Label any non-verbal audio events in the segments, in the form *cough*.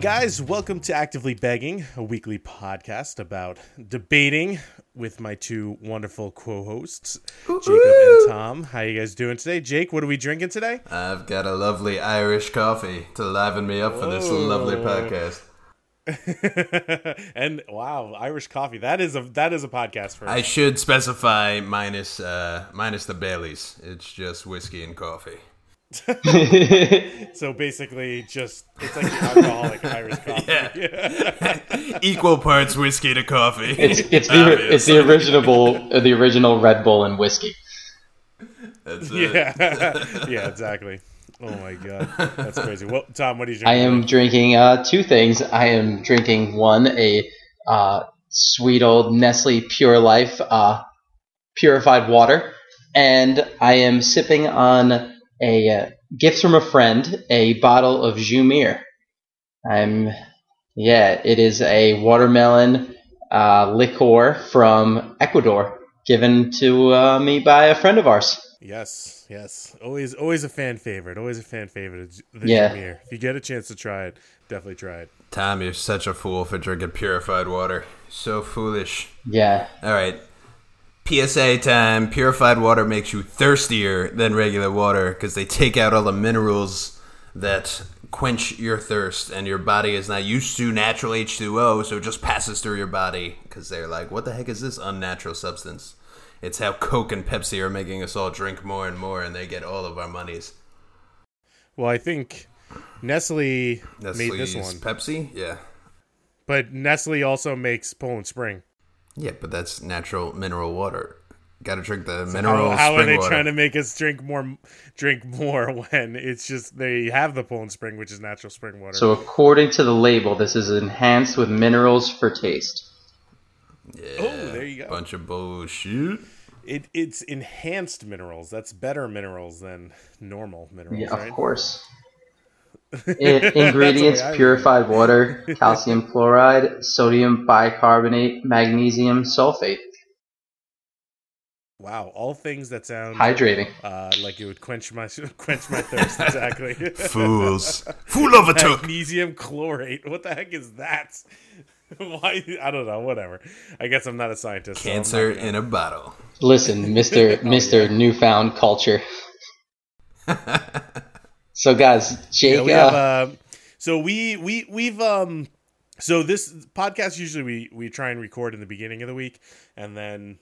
guys, welcome to Actively Begging, a weekly podcast about debating with my two wonderful co-hosts, Jacob and Tom. How you guys doing today? Jake, what are we drinking today? I've got a lovely Irish coffee to liven me up for this lovely podcast. *laughs* and wow, Irish coffee. That is a that is a podcast for I should specify minus uh, minus the Baileys. It's just whiskey and coffee. *laughs* so basically just it's like the alcoholic Irish *laughs* coffee. *laughs* Equal parts whiskey to coffee. It's it's the it's the original uh, the original Red Bull and whiskey. That's it. yeah. yeah, exactly. Oh my god. That's crazy. Well, Tom, what are you drinking? I am drinking uh, two things. I am drinking one a uh, sweet old Nestle Pure Life uh, purified water, and I am sipping on a uh, gift from a friend, a bottle of Jumir. I'm yeah, it is a watermelon uh, liqueur from Ecuador, given to uh, me by a friend of ours. Yes, yes. Always always a fan favorite. Always a fan favorite. The Yeah. Jumir. If you get a chance to try it, definitely try it. Tom, you're such a fool for drinking purified water. So foolish. Yeah, All right. PSA time. Purified water makes you thirstier than regular water because they take out all the minerals that quench your thirst, and your body is not used to natural H2O, so it just passes through your body because they're like, what the heck is this unnatural substance? It's how Coke and Pepsi are making us all drink more and more, and they get all of our monies. Well, I think Nestle Nestle's made this one, Pepsi? Yeah. but Nestle also makes Poland Spring. Yeah, but that's natural mineral water. Got to drink the How, mineral how are spring they water. trying to make us drink more, drink more *laughs* when it's just they have the Poland Spring, which is natural spring water. So according to the label, this is enhanced with minerals for taste. yeah, Oh, there you go. Bunch of bullshit. it it's enhanced minerals. That's better minerals than normal minerals, Yeah, right? of course. I- *laughs* ingredients: That's the way I read it. purified water, *laughs* calcium chloride, sodium bicarbonate, magnesium sulfate. Wow, all things that sound Hydrating. uh, like it would quench my *laughs* quench my thirst. Exactly. Fools. Fool overtook. Magnesium chlorate. What the heck is that? Why? I don't know. Whatever. I guess I'm not a scientist. so Cancer gonna- in a bottle. Listen, Mister Mister Newfound Culture. So, guys, Jake. Yeah, we have. Uh, so we we we've um. So this podcast usually we we try and record in the beginning of the week, and then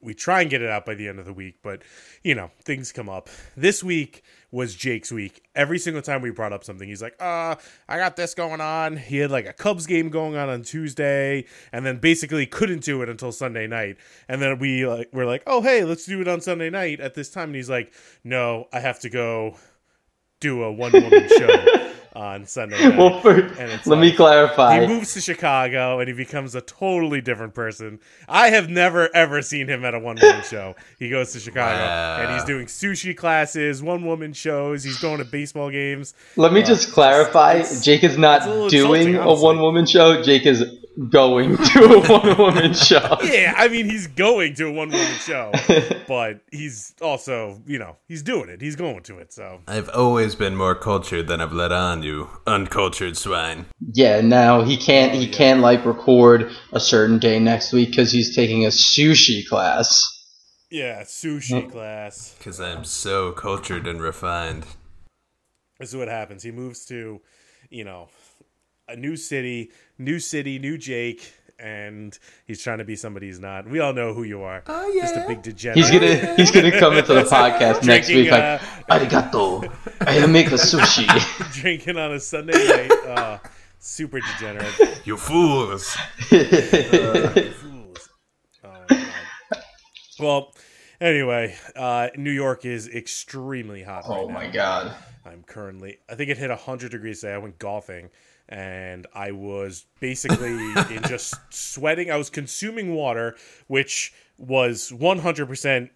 we try and get it out by the end of the week. But you know things come up. This week was Jake's week. Every single time we brought up something, he's like, "Uh, I got this going on." He had like a Cubs game going on on Tuesday, and then basically couldn't do it until Sunday night. And then we like we're like, "Oh hey, let's do it on Sunday night at this time." And he's like, "No, I have to go." Do a one woman show *laughs* uh, on Sunday night. well, it's let me clarify. he moves to Chicago and he becomes a totally different person. I have never ever seen him at a one woman *laughs* show. He goes to Chicago Wow. and he's doing sushi classes, one woman shows. He's going to baseball games. Let me uh, just clarify. it's- Jake is not doing a one woman show. Jake is going to a *laughs* one woman show. Yeah, I mean he's going to a one woman show, *laughs* but he's also you know he's doing it. He's going to it. So I've always been more cultured than I've let on, you uncultured swine. Yeah, now he can't. He can't like record a certain day next week because he's taking a sushi class. yeah, sushi mm. class. Because I'm so cultured and refined. This is what happens. He moves to, you know, a new city, new city, new Jake, and he's trying to be somebody he's not. We all know who you are. Oh, yeah. Just a big degenerate. He's gonna he's gonna come into the *laughs* podcast next week like arigato. I make a sushi. *laughs* drinking on a Sunday night. Uh, *laughs* super degenerate. You fools. Fools. Oh. Well, anyway, uh, New York is extremely hot. right oh now. my god. I'm currently, I think it hit 100 degrees today. I went golfing and I was basically in *laughs* just sweating. I was consuming water, which was 100%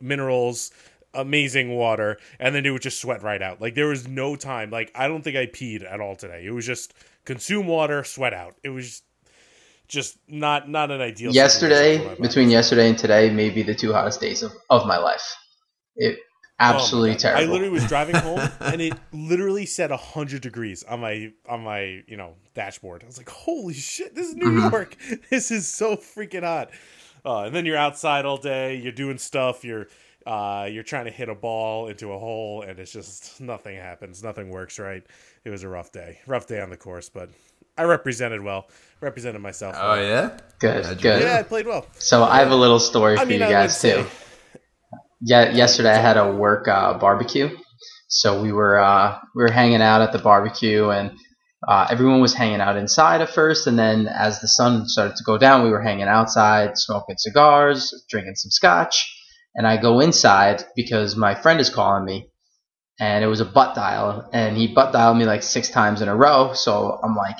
minerals, amazing water, and then it would just sweat right out. Like there was no time. Like I don't think I peed at all today. It was just consume water, sweat out. It was just not not an ideal. situation for my Yesterday, between yesterday and today, maybe the two hottest days of, of my life. It Absolutely Oh terrible. I literally was driving home *laughs* and it literally said 100 degrees on my on my, you know, dashboard. I was like, "Holy shit, this is New Mm-hmm. York. *laughs* This is so freaking hot." Uh, and then you're outside all day, you're doing stuff, you're uh, you're trying to hit a ball into a hole and it's just nothing happens. Nothing works right. It was a rough day. Rough day on the course, but I represented well. Represented myself. Oh well. yeah. good, good. Yeah, I played well. So I have a little story for I mean, you guys too. Yeah, yesterday I had a work uh, barbecue, so we were uh, we were hanging out at the barbecue, and uh, everyone was hanging out inside at first, and then as the sun started to go down, we were hanging outside, smoking cigars, drinking some scotch, and I go inside because my friend is calling me, and it was a butt dial, and he butt dialed me like six times in a row, so I'm like.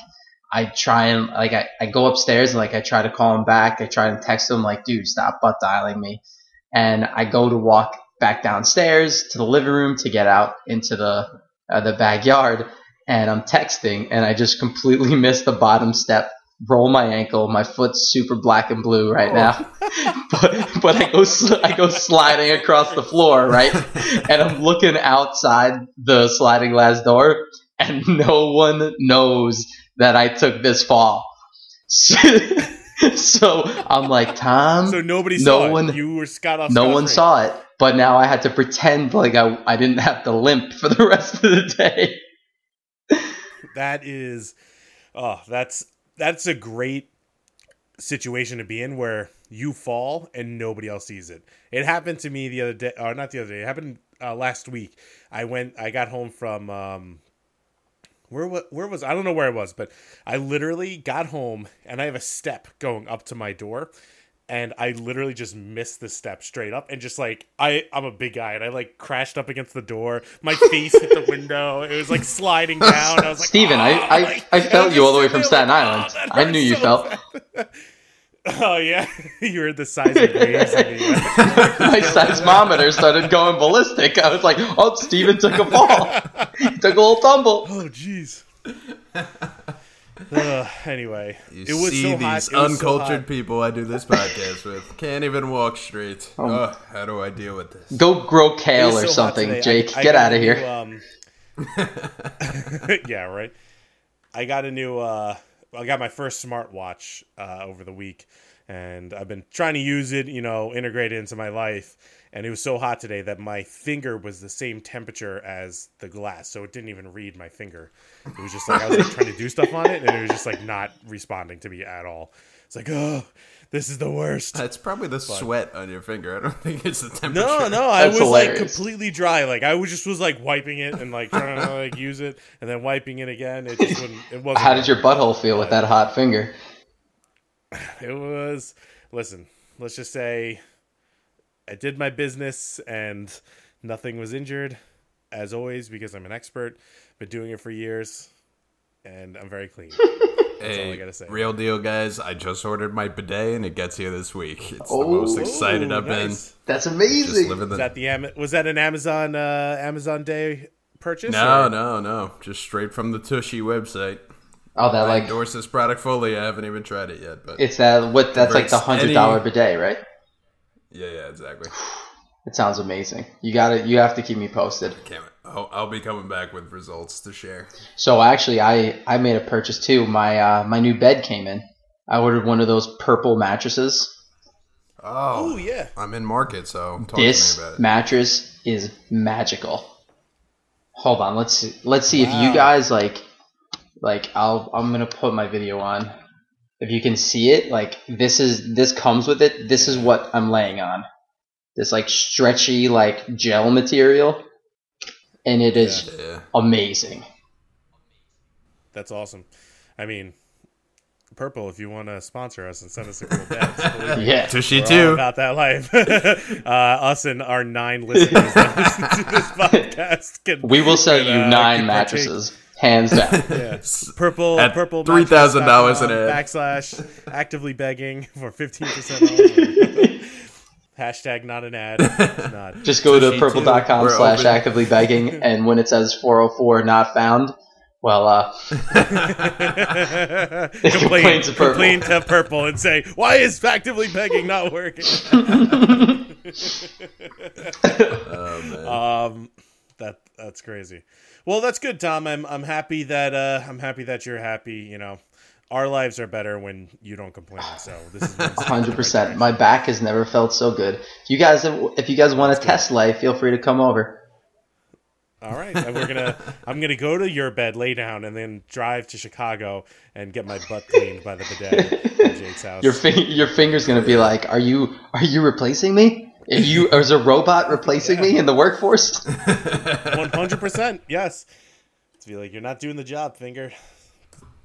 I try and like I, I go upstairs and like I try to call him back. I try and text him like, dude, stop butt dialing me and I go to walk back downstairs to the living room to get out into the uh, the backyard, and I'm texting, and I just completely *laughs* miss the bottom step, roll my ankle, my foot's super black and blue right now, *laughs* but but I go sl- I go sliding across the floor, right, *laughs* and I'm looking outside the sliding glass door, and no one knows that I took this fall. *laughs* so I'm like, Tom, So nobody No saw one- it. You were Scott off. no one free. saw it, but now I had to pretend like I, I didn't have to limp for the *laughs* rest of the day. That is, oh, that's that's a great situation to be in where you fall and nobody else sees it. It happened to me the other day, or not the other day. It happened uh, last week. I went, I got home from um, where where was I don't know where I was, but I literally got home and I have a step going up to my door. And I literally just missed the step straight up, and just like I, I'm a big guy, and I like crashed up against the door. My face hit the window. It was like sliding down. I was like, Steven, I- "Ah," I- like- I felt you all the way from Staten like, Island. "Oh, I knew you so felt- bad." Oh yeah, *laughs* you were the size of waves. in the, uh, *laughs* My seismometer started going ballistic. I was like, oh, Steven took a fall. *laughs* he took a little tumble. Oh jeez. Uh, anyway, You it was see so these hot. it so uncultured people I do this podcast with can't even walk straight. Oh, how do I deal with this? Go grow kale was or so something. Jake. I- I Get out a of new, here. um, yeah, right. I got a new. Uh, I got my first smartwatch uh, over the week, and I've been trying to use it. You know, integrate it into my life. And it was so hot today that my finger was the same temperature as the glass, so it didn't even read my finger. It was just like I was like trying to do stuff on it, and it was just like not responding to me at all. It's like, oh, this is the worst. That's probably the sweat on your finger. I don't *laughs* think it's the temperature. No, no, I That's was like completely dry. Like I was just was like wiping it and like trying to like use it and then wiping it again. It just wouldn't. It wasn't. How did your butthole feel with that hot finger? *sighs* It was. Listen, let's just say, I did my business and nothing was injured, as always because I'm an expert. Been doing it for years, and I'm very clean. *laughs* Hey, all I gotta say. real deal, guys. I just ordered my bidet and it gets here this week. It's Oh. the most excited Ooh, I've been. That's amazing. living Was that the Am- was that an Amazon uh, Amazon Day purchase? No, or- no, no. Just straight from the Tushy website. Oh, that I like endorse this product fully. I haven't even tried it yet, but it's that what that's like the hundred dollar any- bidet, right? yeah, yeah, exactly. *sighs* *sighs* It sounds amazing. You got to You have to keep me posted. Can't. I'll, I'll be coming back with results to share. So actually, I I made a purchase too. My uh, my new bed came in. I ordered one of those purple mattresses. Oh, Oh yeah. I'm in market, so talk to This me about it. mattress is magical. Hold on, let's see, let's see if you guys like like I'll I'm gonna put my video on. If you can see it, like this is this comes with it. This is what I'm laying on. This like stretchy like gel material, and it is yeah. amazing. That's awesome. I mean, Purple, if you want to sponsor us and send us a cool bed, *laughs* Yeah, Tushy we're too. about that life. *laughs* uh, us and our nine listeners that listen to this *laughs* podcast can. we will sell can, you uh, nine can partake. mattresses, hands down. Yeah. Purple, At purple $3,000 in it. backslash actively begging for fifteen percent off. Hashtag not an ad. It's *laughs* not. Just go to Tushy too. purple.com slash open. actively begging, *laughs* and when it says 404 not found, Well, uh, *laughs* complain, Complain to Purple. complain to purple and say, "Why is actively begging not working?" Oh, man. um, that that's crazy. Well, that's good, Tom. I'm I'm happy that uh, I'm happy that you're happy. You know, our lives are better when you don't complain. So this is one *laughs* step in the right hundred percent. direction. My back has never felt so good. If you guys, if you guys want to test life, feel free to come over. All right, and we're gonna. I'm gonna go to your bed, lay down, and then drive to Chicago and get my butt cleaned by the bidet at Jake's *laughs* house. Your fi- your finger's gonna be like, "Are you are you replacing me? Are you is a robot replacing me in the workforce?" *laughs* One hundred percent, yes. To be like, you're not doing the job, finger.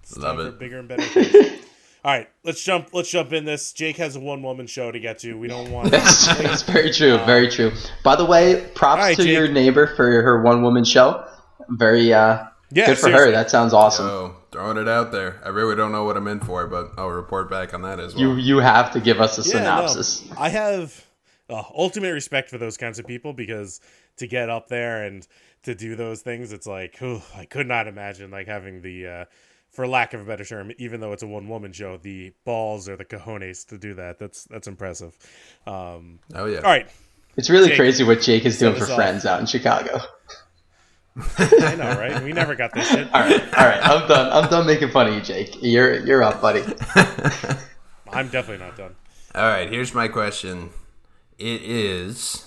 It's Love time it. For bigger and better things. *laughs* All right, let's jump. Let's jump in this. Jake has a one woman show to get to. We don't want. *laughs* That's, that's very true. Very true. By the way, props All right, to Jake. your neighbor for her one woman show. Very uh, Yeah, good for her. That sounds awesome. Oh, throwing it out there. I really don't know what I'm in for, but I'll report back on that as well. You you have to give us a Yeah, no. synopsis. I have uh, ultimate respect for those kinds of people because to get up there and to do those things, it's like, oh, I could not imagine like having the, uh, for lack of a better term, even though it's a one woman show, the balls or the cojones to do that. That's that's impressive. Um, oh yeah. all right, It's really Jake, crazy what Jake is doing for off. friends out in Chicago. I know, right? We never got this shit. *laughs* All right, all right. I'm done. I'm done making fun of you, Jake. You're you're up, buddy. *laughs* I'm definitely not done. All right, here's my question. It is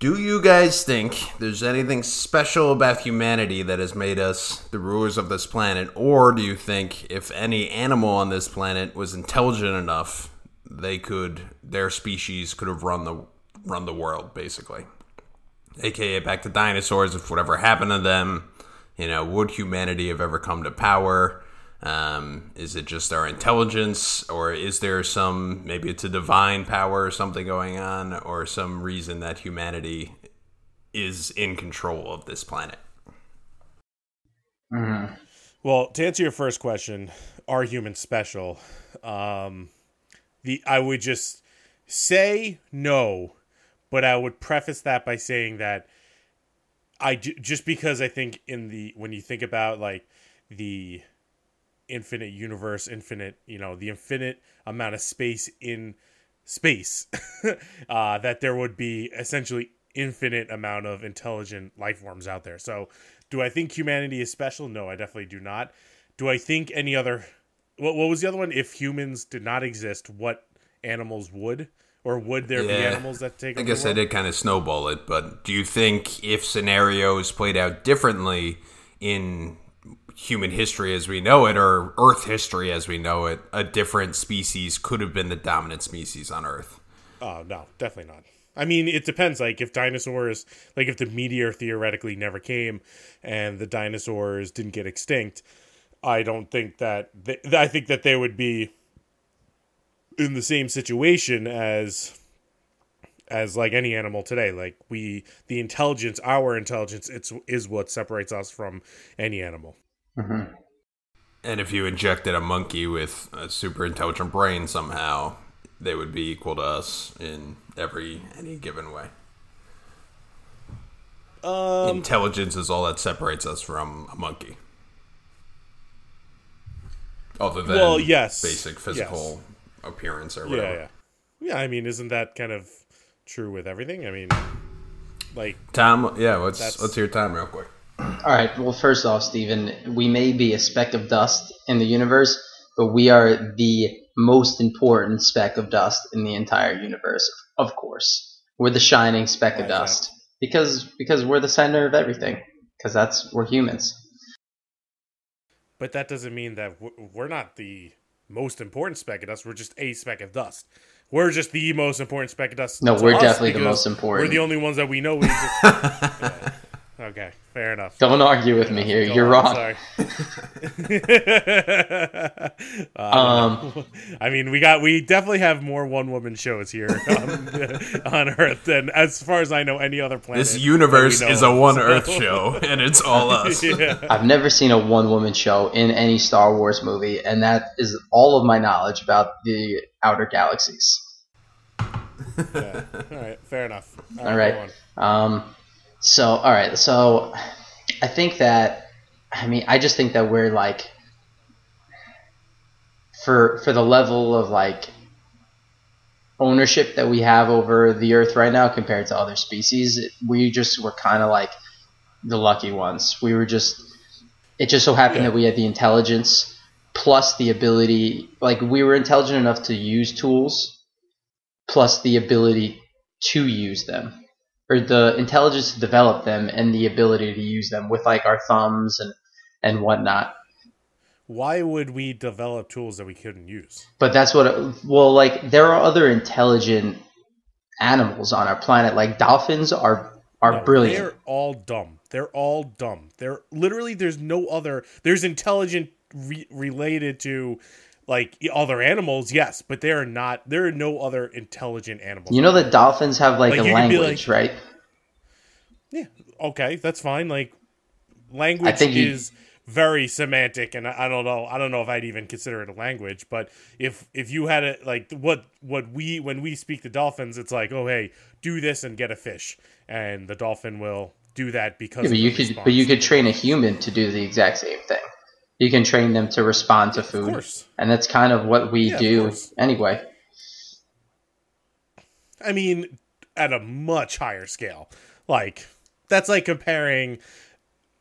Do you guys think there's anything special about humanity that has made us the rulers of this planet? Or do you think if any animal on this planet was intelligent enough, they could their species could have run the run the world basically? AKA back to dinosaurs, if whatever happened to them, you know, would humanity have ever come to power? Um, is it just our intelligence, or is there some maybe it's a divine power or something going on, or some reason that humanity is in control of this planet? Well, to answer your first question, are humans special? Um, the I would just say no, but I would preface that by saying that I ju- just because I think in the when you think about like the infinite universe, infinite, you know, the infinite amount of space in space, *laughs* uh, that there would be essentially infinite amount of intelligent life forms out there. So, do I think humanity is special? No, I definitely do not. Do I think any other? What, what was the other one? If humans did not exist, what animals would, or would there be animals that take? I guess I did kind of snowball it, but do you think if scenarios played out differently in human history as we know it, or Earth history as we know it, a different species could have been the dominant species on Earth? Oh no, definitely not. I mean, it depends. Like if dinosaurs, like if the meteor theoretically never came, and the dinosaurs didn't get extinct, I don't think that. They, I think that they would be in the same situation as as like any animal today. Like we, the intelligence, our intelligence, it's is what separates us from any animal. And if you injected a monkey with a super intelligent brain somehow, they would be equal to us in every any given way. Um, Intelligence is all that separates us from a monkey. Other than Well, yes. basic physical appearance or yeah, whatever. yeah, yeah. I mean, isn't that kind of true with everything? I mean, like Tom, yeah, let's let's hear Tom real quick. All right. Well, first off, Steven, we may be a speck of dust in the universe, but we are the most important speck of dust in the entire universe. Of course, we're the shining speck of is that? dust because because we're the center of everything. Because that's we're humans. But that doesn't mean that we're not the most important speck of dust. We're just a speck of dust. We're just the most important speck of dust. No, we're definitely the most important. We're the only ones that we know. We *laughs* exist. Yeah. *laughs* Okay, fair enough. Don't argue with me here. Go You're on, wrong. Sorry. *laughs* *laughs* Uh, Um, *laughs* I mean, we got we definitely have more one woman shows here on, on Earth than, as far as I know, any other planet. This universe we know is a of, one so- Earth show, and it's all us. yeah. I've never seen a one woman show in any Star Wars movie, and that is all of my knowledge about the outer galaxies. yeah. All right, fair enough. All right. Um, so, all right. So, I think that I mean, I just think that we're like for for the level of like ownership that we have over the earth right now compared to other species, we just were kind of like the lucky ones. We were just it just so happened Yeah. that we had the intelligence plus the ability like we were intelligent enough to use tools plus the ability to use them or the intelligence to develop them and the ability to use them with like our thumbs and and whatnot Why would we develop tools that we couldn't use? but that's what well like there are other intelligent animals on our planet like dolphins are are No, brilliant They're all dumb. They're all dumb. They're literally there's no other. There's intelligent re- related to like other animals, yes, but they are not. There are no other intelligent animals. you know that dolphins have like, Like, a you could be language like- right Yeah. Okay, that's fine. Like language think you- is very semantic and I I don't know I don't know if I'd even consider it a language, but if if you had it like what what we when we speak to dolphins, it's like, "Oh, hey, do this and get a fish." And the dolphin will do that because Yeah, but you could but you could train a human to do the exact same thing you can train them to respond to food and that's kind of what we Yeah, do anyway I mean, at a much higher scale. Like that's like comparing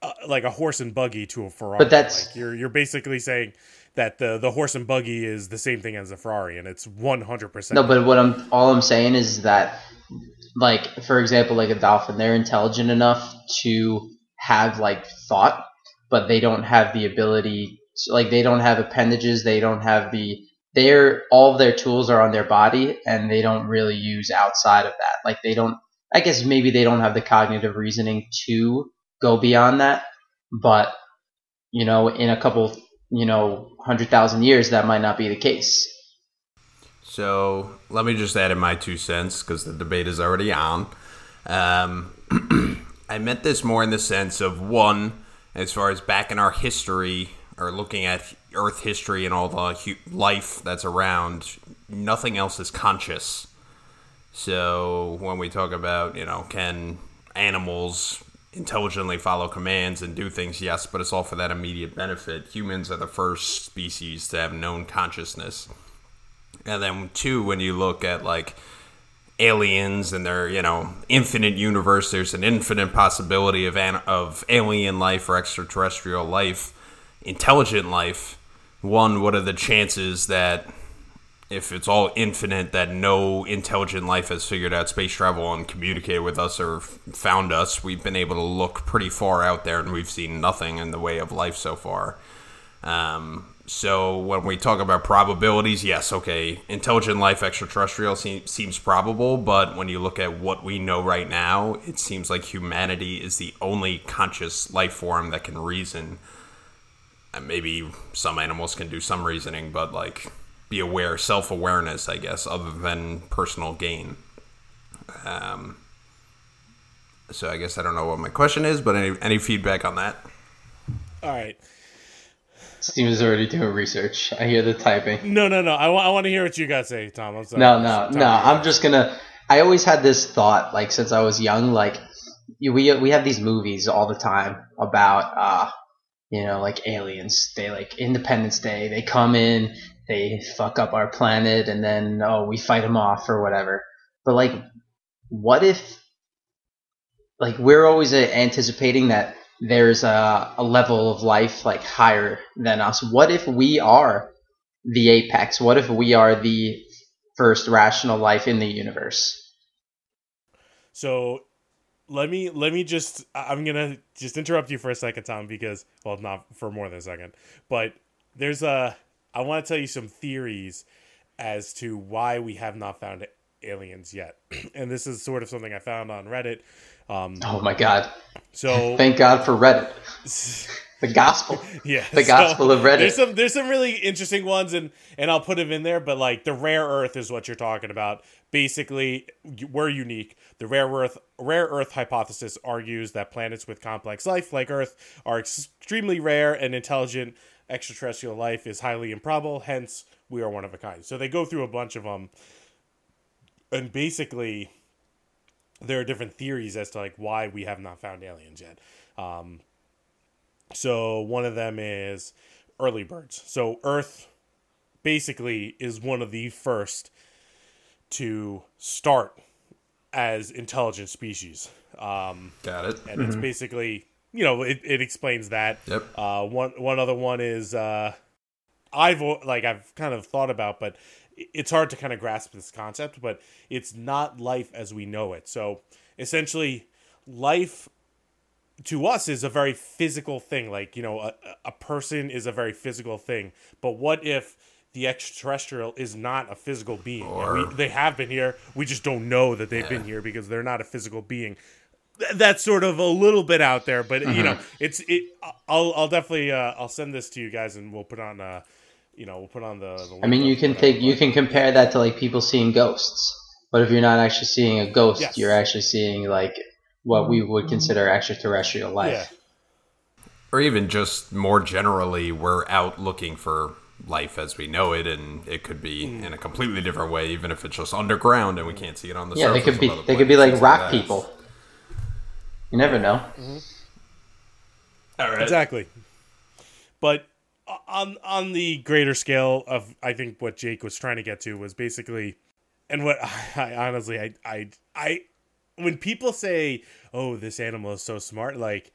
uh, like a horse and buggy to a Ferrari. But that's- like you're you're basically saying that the the horse and buggy is the same thing as a Ferrari, and it's one hundred percent. No, but what I'm all I'm saying is that, like for example, like a dolphin, they're intelligent enough to have like thought, but they don't have the ability. To, like they don't have appendages. They don't have the. Their all of their tools are on their body, and they don't really use outside of that. Like they don't. I guess maybe they don't have the cognitive reasoning to go beyond that, but you know, in a couple, you know, hundred thousand years, that might not be the case. So let me just add in my two cents because the debate is already on. Um, *clears throat* I meant this more in the sense of one, as far as back in our history or looking at Earth history and all the hu- life that's around, nothing else is conscious. So when we talk about, you know, can animals intelligently follow commands and do things? Yes, but it's all for that immediate benefit. Humans are the first species to have known consciousness. And then two, when you look at like aliens and their you know infinite universe, there's an infinite possibility of an, of alien life or extraterrestrial life, intelligent life. One, what are the chances that if it's all infinite, that no intelligent life has figured out space travel and communicated with us or found us? We've been able to look pretty far out there, and we've seen nothing in the way of life so far. Um, so when we talk about probabilities, yes, okay, intelligent life extraterrestrial se- seems probable, but when you look at what we know right now, it seems like humanity is the only conscious life form that can reason. And maybe some animals can do some reasoning, but like be aware, self awareness, I guess, other than personal gain. Um, so I guess I don't know what my question is, but any any feedback on that? All right. Steve is already doing research. I hear the typing. No, no, no. I want I want to hear what you guys say, Tom. I'm sorry. No, no, no. I'm just gonna. I always had this thought, like since I was young, like we we have these movies all the time about, uh, you know, like aliens. They like Independence Day. They come in, they fuck up our planet, and then oh, we fight them off or whatever. But like, what if, like, we're always uh, anticipating that there's a, a level of life like higher than us. What if we are the apex? What if we are the first rational life in the universe? So let me let me just I'm gonna just interrupt you for a second, Tom, because well, not for more than a second, but there's a I want to tell you some theories as to why we have not found aliens yet, *clears throat* and this is sort of something I found on Reddit. Um, Oh my god. so Thank God for Reddit. *laughs* The gospel. yeah, The Gospel of Reddit. There's some there's some really interesting ones, and and I'll put them in there. But like the rare earth is what you're talking about. Basically, we're unique. The rare earth rare earth hypothesis argues that planets with complex life like Earth are extremely rare, and intelligent extraterrestrial life is highly improbable. Hence, we are one of a kind. So they go through a bunch of them, and basically, there are different theories as to like why we have not found aliens yet. Um, So one of them is early birds. So Earth basically is one of the first to start as intelligent species. Um, Got it. and it's basically you know it, it explains that. Yep. Uh, one one other one is uh, I've like I've kind of thought about, but i- it's hard to kind of grasp this concept. But it's not life as we know it. So essentially, life to us is a very physical thing. Like you know, a, a person is a very physical thing. But what if the extraterrestrial is not a physical being? Or- we, they have been here. We just don't know that they've been here because they're not a physical being. Th- That's sort of a little bit out there, but you know, it's it. I'll I'll definitely uh, I'll send this to you guys, and we'll put on uh, you know, we'll put on the. the I mean, you can whatever, think you can compare that to like people seeing ghosts. But if you're not actually seeing a ghost, Yes. you're actually seeing like what we would consider extraterrestrial life. Yeah. Or even just more generally, we're out looking for life as we know it, and it could be Hmm. in a completely different way, even if it's just underground and we can't see it on the Yeah, they could be they could be like rock that. people. You never know. All right. Exactly. But o- on on the greater scale of I think what Jake was trying to get to was basically and what *laughs* I honestly I I I when people say, "Oh, this animal is so smart," like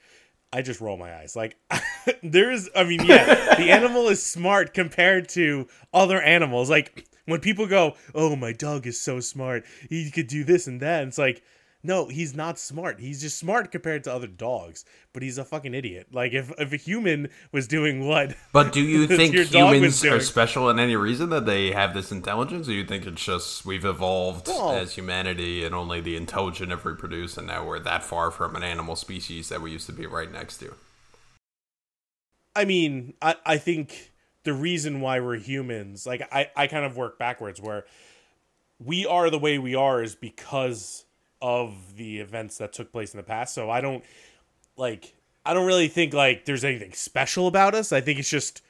I just roll my eyes. Like *laughs* there's I mean, yeah, *laughs* the animal is smart compared to other animals. Like when people go, "Oh, my dog is so smart. He could do this and that." It's like no, he's not smart. He's just smart compared to other dogs, but he's a fucking idiot. Like if if a human was doing what *laughs* But do you *laughs* think humans are special in any reason that they have this intelligence, or you think it's just we've evolved Well- as humanity and only the intelligent have reproduced, and now we're that far from an animal species that we used to be right next to? I mean, I, I think the reason why we're humans, like I, I kind of work backwards where we are the way we are is because of the events that took place in the past. So I don't like I don't really think like there's anything special about us. I think it's just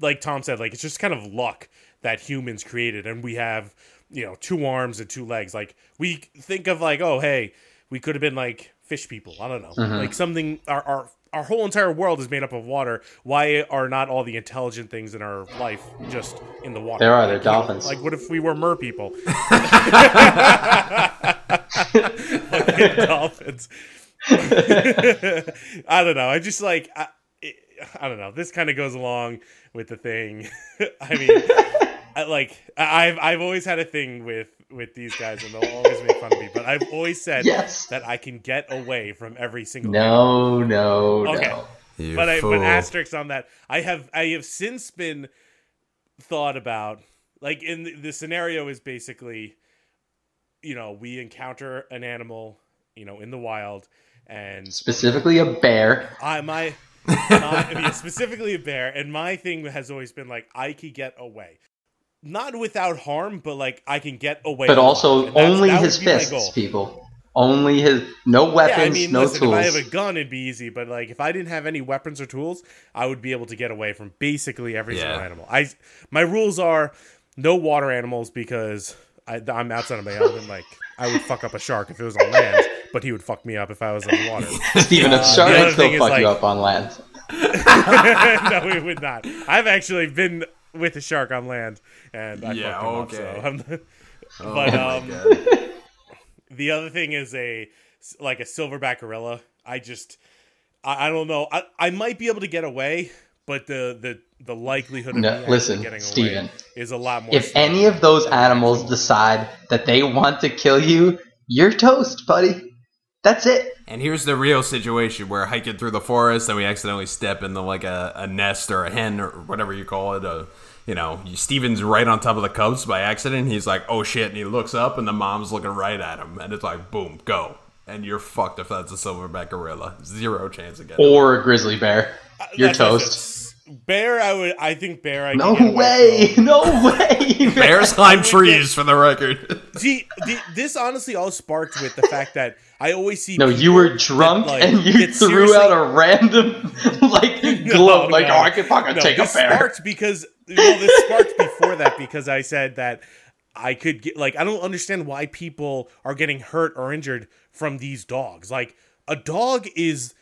like Tom said, like it's just kind of luck that humans created and we have, you know, two arms and two legs. Like we think of like, oh hey, we could have been like fish people. I don't know. Mm-hmm. Like something our our our whole entire world is made up of water. Why are not all the intelligent things in our life just in the water? There are, they're Like, you know, dolphins. like what if we were mer people? *laughs* *laughs* dolphins. *laughs* I don't know. I just like I, it, I don't know. This kind of goes along with the thing. *laughs* I mean, I, like I- I've I've always had a thing with with these guys, and they'll always make fun of me. But I've always said Yes. that I can get away from every single. No, no, Okay. no. You but I but asterisks on that. I have I have since been thought about like in the, the scenario is basically, you know, we encounter an animal, you know, in the wild, and Specifically a bear. I my, my yeah, specifically a bear, and my thing has always been like I could get away, not without harm, but like I can get away. But also only his fists, people. Only his no weapons, Yeah, I mean, no listen, tools. if I have a gun, it'd be easy. But like, if I didn't have any weapons or tools, I would be able to get away from basically every Yeah. single animal. I my rules are no water animals because I, I'm outside of my element. Like, I would fuck up a shark if it was on land, but he would fuck me up if I was on the water. *laughs* Steven, a Uh, shark the would still fuck like- you up on land. *laughs* no, we would not. I've actually been with a shark on land, and I Yeah, fucked him okay. up. So I'm, *laughs* Oh but my um, the other thing is a like a silverback gorilla. I just I, I don't know. I, I might be able to get away, but the the the likelihood of No, me actually listen, getting away is a lot more. If any of those animals actual- decide that they want to kill you, you're toast, buddy. That's it. And here's the real situation: we're hiking through the forest, and we accidentally step into like a, a nest or a hen or whatever you call it. A, you know, Steven's right on top of the cubs by accident. He's like, "Oh shit!" and he looks up, and the mom's looking right at him, and it's like, "Boom, go!" And you're fucked if that's a silverback gorilla. Zero chance again. Or a grizzly bear. Uh, you're That's what I toast. Said. Bear, I would. I think bear. I No could get away way. *laughs* No way. *laughs* Bears climb would trees, for the record. *laughs* See, the, this honestly all sparked with the fact that I always see. No, you people were that, drunk like, and you threw out a random like No, glove. Like, no. oh, I can fucking No, take a bear. Sparked because well, this sparked before that because I said that I could get like I don't understand why people are getting hurt or injured from these dogs. Like a dog is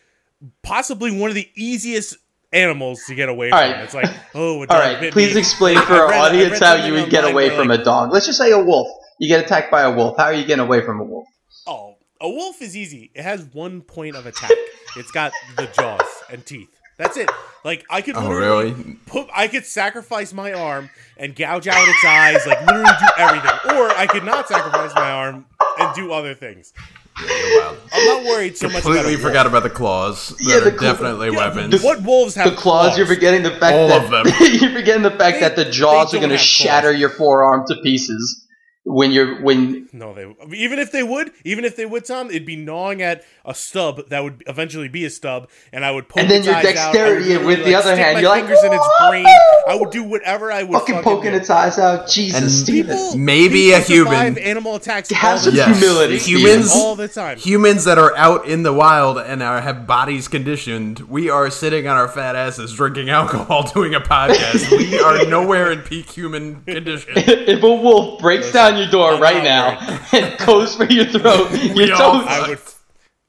possibly one of the easiest animals to get away All from. right. It's like, oh, a All dog right, bit please me. explain for our read- audience how you would get away from like, a dog. Let's just say a wolf. You get attacked by a wolf. How are you getting away from a wolf? Oh, a wolf is easy. It has one point of attack. it's got the jaws and teeth. That's it. Like I could Oh, really? put I could sacrifice my arm and gouge out its eyes, like literally do everything. Or I could not sacrifice my arm and do other things. You're wild. I'm not worried so much about Completely wolf. forgot about the claws. That Yeah, are the claw- definitely Yeah, weapons. What wolves have The claws, you're forgetting the fact All that of them. *laughs* you're forgetting the fact They- that the jaws are going to shatter claws. your forearm to pieces when you're when No, they even if they would, even if they would, Tom, it'd be gnawing at a stub that would eventually be a stub, and I would poke And then its your eyes out. I would dexterity literally, with the like, other stick hand, my you're like, fingers in its brain. I would do whatever I would fucking fucking poking do. its eyes out. Jesus, And Steven. People, Maybe a people survive human- animal attacks Have some Yes. humility, Humans- Steven. all the time. Humans that are out in the wild and are have bodies conditioned, we are sitting on our fat asses drinking alcohol *laughs* doing a podcast. we are nowhere in peak human condition. *laughs* if a wolf breaks down your door I'm right now and *laughs* goes for your throat, *laughs* you're all-. I would,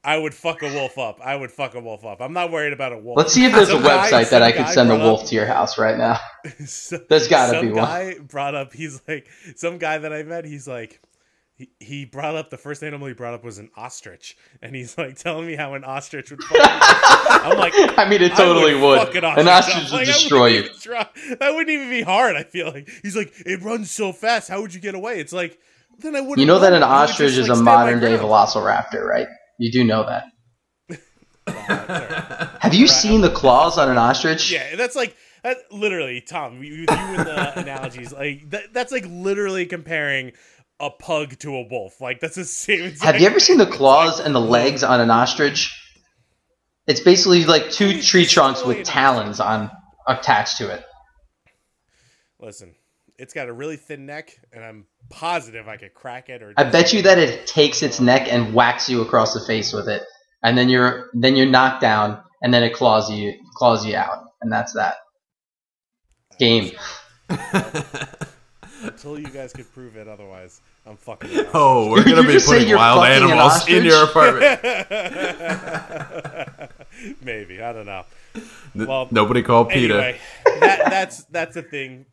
I would fuck a wolf up. I would fuck a wolf up. I'm not worried about a wolf. Let's see if there's a Some guy- website that I could send a wolf up- to your house right now. *laughs* There's gotta some be one. guy brought up. He's like some guy that I met. He's like. He, he brought up the first animal he brought up was an ostrich, and he's like telling me how an ostrich would. Fuck. I'm like, *laughs* I mean, it I totally would. fuck An ostrich ostrich would Like, destroy you. try- That wouldn't even be hard. I feel like he's like, it runs so fast. How would you get away? It's like then I wouldn't. You know that an ostrich just, is like, a modern day velociraptor, right? You do know that. *laughs* Have you Right. seen the claws on an ostrich? Yeah, that's like that. Literally, Tom, you, you and the *laughs* analogies like that, that's like literally comparing a pug to a wolf. Like that's the same. Have you ever seen the claws and the legs on an ostrich? It's basically like two tree trunks with talons on attached to it. Listen, it's got a really thin neck, and I'm positive I could crack it. Or I bet you that it takes its neck and whacks you across the face with it, and then you're then you're knocked down, and then it claws you claws you out, and that's that. Game. *laughs* until you guys can prove it. Otherwise, I'm fucking. *laughs* around. oh, we're gonna be just putting wild animals in your apartment. *laughs* Maybe I don't know. N- Well, Nobody called Peter. That, that's that's the thing.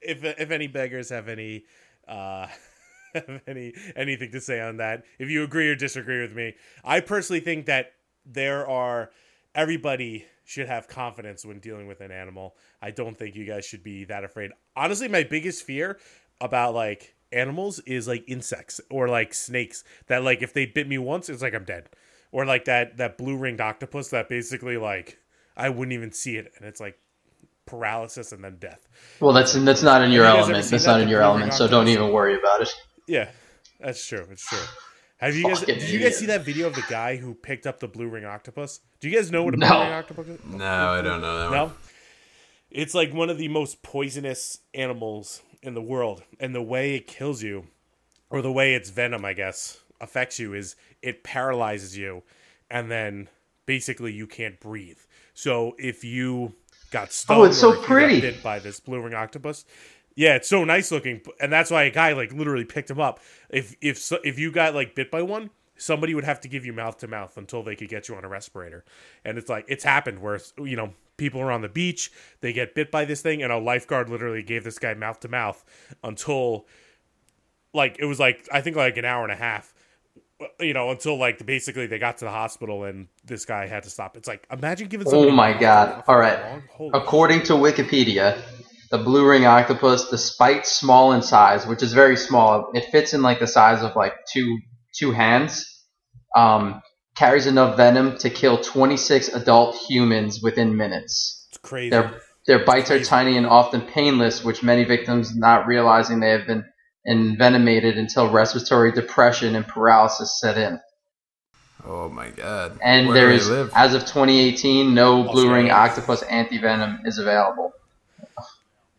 If if any beggars have any uh, *laughs* have any anything to say on that, if you agree or disagree with me, I personally think that there are everybody should have confidence when dealing with an animal. I don't think you guys should be that afraid. Honestly, my biggest fear about like animals is like insects or like snakes that like if they bit me once, it's like I'm dead. Or like that that blue ringed octopus that basically like I wouldn't even see it and it's like paralysis and then death. Well, that's that's not in your you element. That's that, not in your element. So don't even worry about it. Yeah, that's true. It's true. Have you guys? Fucking Did you guys see that video of the guy who picked up the blue ring octopus? Do you guys know what a No. blue ring octopus is? No, I don't know that one. No. It's like one of the most poisonous animals in the world, and the way it kills you, or the way its venom, I guess, affects you is it paralyzes you, and then basically you can't breathe. So if you got stung Oh, it's so or if you got pretty. bit by this blue ring octopus, yeah, it's so nice looking, and that's why a guy like literally picked him up. If if if you got like bit by one, somebody would have to give you mouth to mouth until they could get you on a respirator. And it's like it's happened where you know people are on the beach, they get bit by this thing, and a lifeguard literally gave this guy mouth to mouth until like it was like I think like an hour and a half. Uh, you know, until like basically they got to the hospital and this guy had to stop. It's like imagine giving. Oh my god. All right. for All that right. long. Holy According to Wikipedia, the blue ring octopus, despite small in size, which is very small, it fits in like the size of like two two hands. Um, carries enough venom to kill 26 adult humans within minutes. it's crazy. Their their bites are tiny and often painless, which many victims not realizing they have been envenomated until respiratory depression and paralysis set in. Oh my god. And Where there do they is, live? as of 2018, no blue ring Australia. octopus antivenom is available.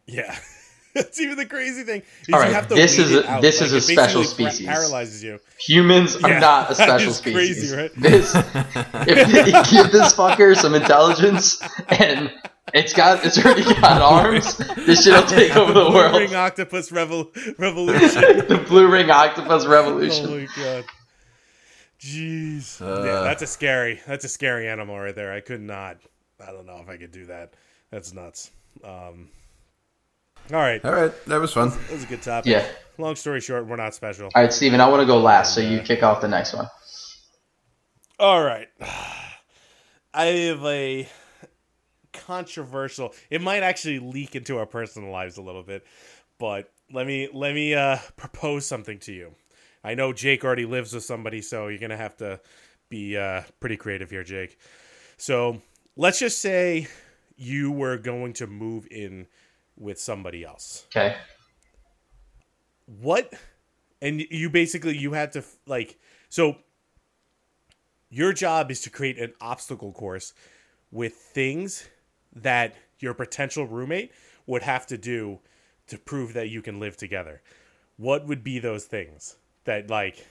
Yeah. *laughs* That's even the crazy thing. All you have to this is a- this Like, is a special species. Paralyzes you. Humans are Yeah, not a *laughs* special species. crazy, right? This, if *laughs* you give this fucker some intelligence and it's got, it's already got arms, this shit'll take over the Blue world. Ring octopus revol- revolution. the blue ring octopus revolution. oh my god. Jeez. Uh. yeah, that's a scary. That's a scary animal right there. I could not. I don't know if I could do that. That's nuts. Um, all right, All right, that was fun. that was a good topic. Yeah. Long story short, we're not special. All right, Steven, I want to go last, so you kick off the next one. All right. *sighs* I have a controversial. It might actually leak into our personal lives a little bit, but let me let me uh, propose something to you. I know Jake already lives with somebody, so you're gonna have to be uh, pretty creative here, Jake. So let's just say you were going to move in with somebody else. Okay. What? And you basically you had to like so your job is to create an obstacle course with things that your potential roommate would have to do to prove that you can live together. What would be those things that like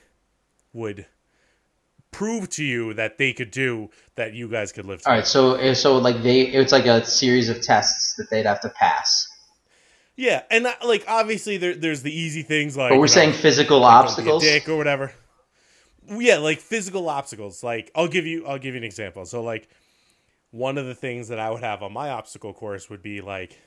would prove to you that they could do that you guys could live All together? right. So, eh, so like they, it's like a series of tests that they'd have to pass. Yeah, and uh, like obviously there, there's the easy things like But we're you know, saying physical a obstacles. dick or whatever. Yeah, like physical obstacles. Like I'll give you I'll give you an example. So like one of the things that I would have on my obstacle course would be like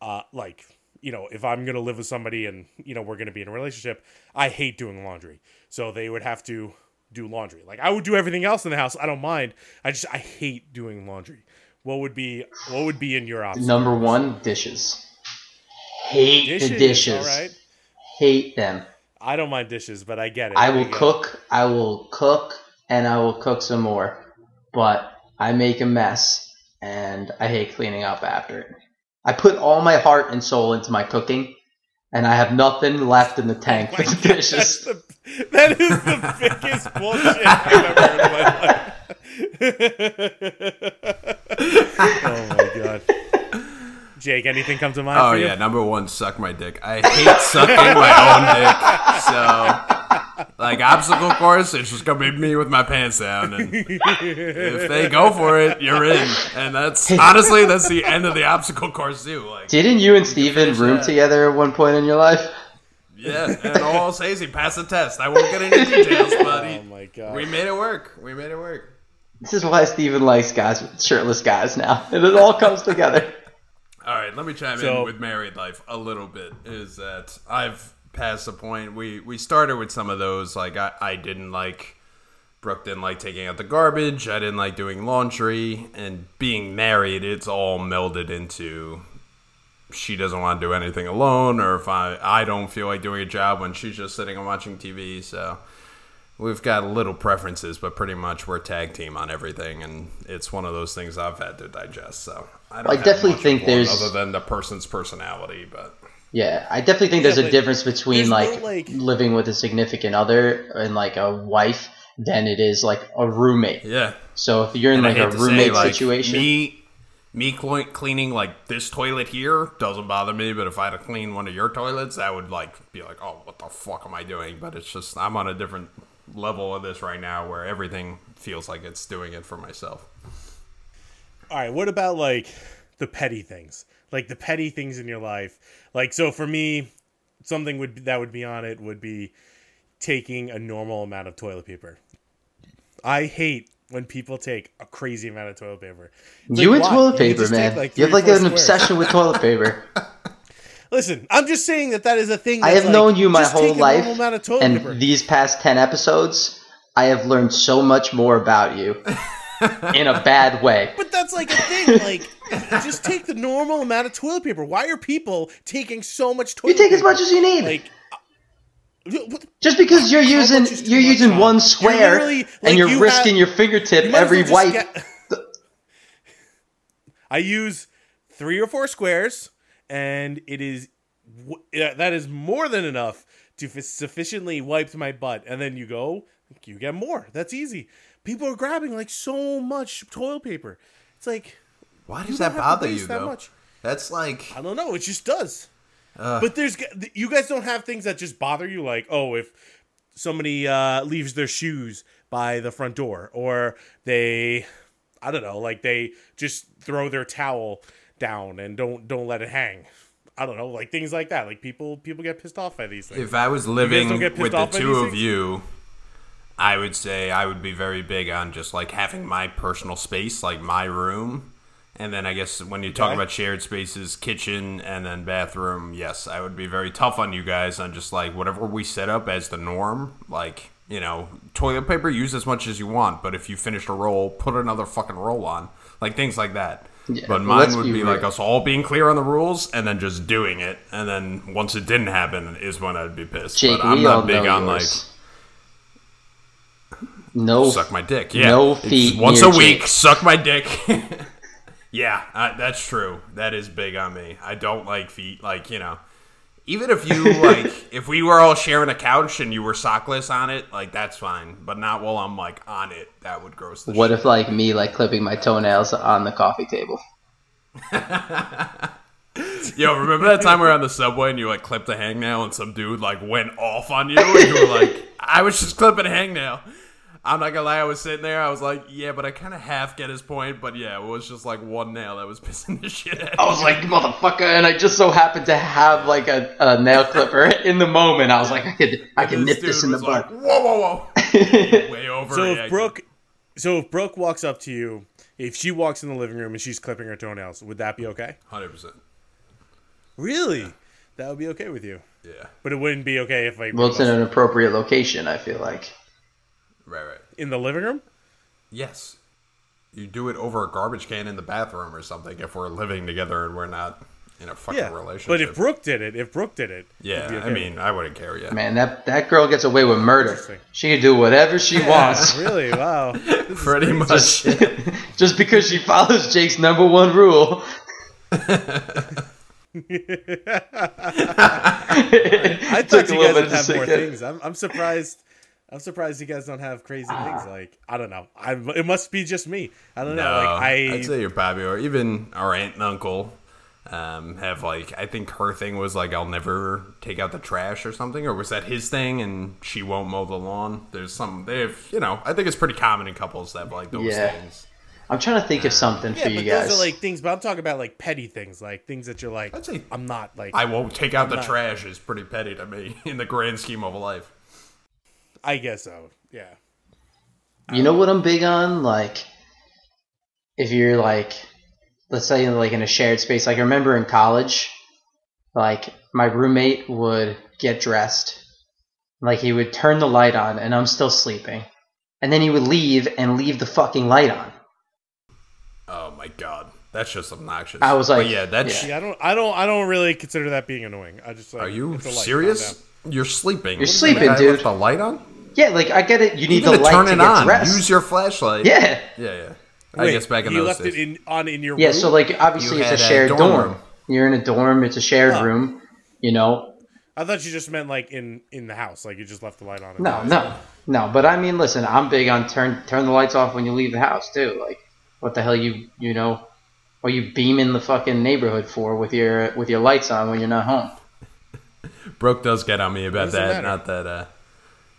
uh like you know, if I'm going to live with somebody and you know we're going to be in a relationship, I hate doing laundry. So they would have to do laundry. Like I would do everything else in the house. I don't mind. I just I hate doing laundry. What would be what would be in your obstacle? Number one, dishes. Hate Dishes, the dishes. all right. Hate them. I don't mind dishes, but I get it. I will it. cook. I will cook, and I will cook some more. But I make a mess, and I hate cleaning up after it. I put all my heart and soul into my cooking, and I have nothing left in the tank *laughs* for the That's dishes. the, that is the biggest *laughs* bullshit I've ever heard in my life. *laughs* oh my god. Jake, anything come to mind Oh for you? yeah, number one, suck my dick. I hate sucking my own dick. So, like obstacle course, it's just gonna be me with my pants down, and if they go for it, you're in. And that's honestly that's the end of the obstacle course too. Like, Didn't you and Steven room that. together at one point in your life? yeah, and all I'll say is he passed the test. I won't get into details, *laughs* buddy. Oh my god. we made it work. We made it work. This is why Steven likes guys, shirtless guys now. *laughs* And it all comes together. All right, let me chime So- in with married life a little bit. Is that I've passed the point. We we started with some of those. Like I, I didn't like Brooke didn't like taking out the garbage. I didn't like doing laundry. And being married, it's all melded into she doesn't want to do anything alone, or if I I don't feel like doing a job when she's just sitting and watching TV. So we've got little preferences, but pretty much we're tag team on everything, and it's one of those things I've had to digest. So I, don't I definitely think there's- other than the person's personality, but Yeah, I definitely think there's a difference between there's no, like, like- living with a significant other and like a wife than it is like a roommate. yeah. So if you're in And like a hate to say, roommate like, situation, Me, me cle- cleaning like this toilet here doesn't bother me, but if I had to clean one of your toilets, that would like be like, oh, what the fuck am I doing? But it's just I'm on a different level of this right now where everything feels like it's doing it for myself. All right, what about like the petty things? Like the petty things in your life. Like so for me, something would that would be on it would be taking a normal amount of toilet paper. I hate when people take a crazy amount of toilet paper. It's you like, and why? toilet paper, just take, man. like, you have like an squares. obsession with toilet paper. *laughs* *laughs* Listen, I'm just saying that that is a thing. I have like, known you my whole life, normal amount of toilet and paper. these past ten episodes, I have learned so much more about you *laughs* in a bad way. But that's like a thing. Like, *laughs* just take the normal amount of toilet paper. Why are people taking so much toilet paper? You take paper? as much as you need. like. uh, Just because you're using much is too you're using Tom? one You're square like, and you're you risking have- your fingertip you every well wipe. get- I use three or four squares, and it is that is more than enough to f- sufficiently wipe my butt. And then you go, you get more. That's easy. People are grabbing like so much toilet paper. It's like Why does that bother you that though? much. That's like I don't know. It just does. but there's you guys don't have things that just bother you, like oh, if somebody uh, leaves their shoes by the front door, or they, I don't know, like they just throw their towel down and don't don't let it hang. I don't know, like things like that. Like people people get pissed off by these things. if I was living with the two of you, I would say I would be very big on just like having my personal space, like my room. And then I guess when you talk Okay. about shared spaces, kitchen and then bathroom, yes, I would be very tough on you guys on just like whatever we set up as the norm. Like, you know, toilet paper, use as much as you want, but if you finish a roll, put another fucking roll on. Like things like that. Yeah, but well, mine would be be like us all being clear on the rules and then just doing it. And then once it didn't happen is when I'd be pissed. Jake, but I'm not big on like yours. No, suck my dick. Yeah, no It's feet once near a week. Jake. Suck my dick. *laughs* yeah, uh, that's true. That is big on me. I don't like feet. Like you know, even if you *laughs* like, if we were all sharing a couch and you were sockless on it, like that's fine. But not while I'm like on it. That would gross the What shit. if like me like clipping my toenails on the coffee table? *laughs* Yo, remember that time we were on the subway and you like clipped a hangnail and some dude like went off on you and you were like, I was just clipping a hangnail. I'm not gonna lie, I was sitting there, I was like, yeah, but I kind of half get his point, but yeah, it was just like one nail that was *laughs* pissing the shit out. I was like, motherfucker, and I just so happened to have like a, a nail clipper *laughs* in the moment. I was like, I could I could nip this in the was like, butt. whoa, whoa, whoa, *laughs* way over. So if Brooke, so if Brooke walks up to you, if she walks in the living room and she's clipping her toenails, would that be okay? hundred percent, Really? That would be okay with you. yeah, But it wouldn't be okay if like Well, it's in an appropriate location. I feel like. Right, right, in the living room. yes. You do it over a garbage can in the bathroom or something if we're living together and we're not in a fucking Yeah, relationship. but if Brooke did it, if Brooke did it, yeah, okay I mean, I wouldn't care. Yeah, Man, that that girl gets away with murder. She can do whatever she you. wants, *laughs* really? Wow. *laughs* Pretty much. *laughs* just because she follows Jake's number one rule. I Took thought a you little guys would have more things. I'm, I'm surprised. I'm surprised you guys don't have crazy things. Like I don't know. I it must be just me. I don't know. Like I I'd say your Bobby or even our aunt and uncle um, have like I think her thing was like I'll never take out the trash or something, or was that his thing and she won't mow the lawn? There's some they have you know I think it's pretty common in couples that have like those Yeah. things. I'm trying to think of something yeah, for but you guys. those are like things. But I'm talking about like petty things, like things that you're like. I'd say I'm not like. I won't take out the not- trash is pretty petty to me *laughs* in the grand scheme of life. I guess so. Yeah. You know what I'm big on? Like, if you're like, let's say like in a shared space. Like I remember in college, like my roommate would get dressed, like he would turn the light on, and I'm still sleeping, and then he would leave and leave the fucking light on. Oh my god, that's just obnoxious. I was like, but yeah, that's. yeah. Yeah, I don't. I don't. I don't really consider that being annoying. I just like. Are you it's a light, calm serious? You're sleeping. You're sleeping, dude. left The light on. Yeah, like I get it. You need Even the to light turn to it get on. dressed. Use your flashlight. yeah, Yeah, yeah. I Wait, guess back in you those left days. it in on in your yeah. room. So like obviously You it's a had a shared dorm dorm. You're in a dorm. It's a shared Huh. room. You know, I thought you just meant like in in the house, like you just left the light on. No, no, no. But I mean, listen, I'm big on turn turn the lights off when you leave the house too. Like, what the hell you you know, what you beaming the fucking neighborhood for with your with your lights on when you're not home? Brooke does get on me about that. matter? Not that. uh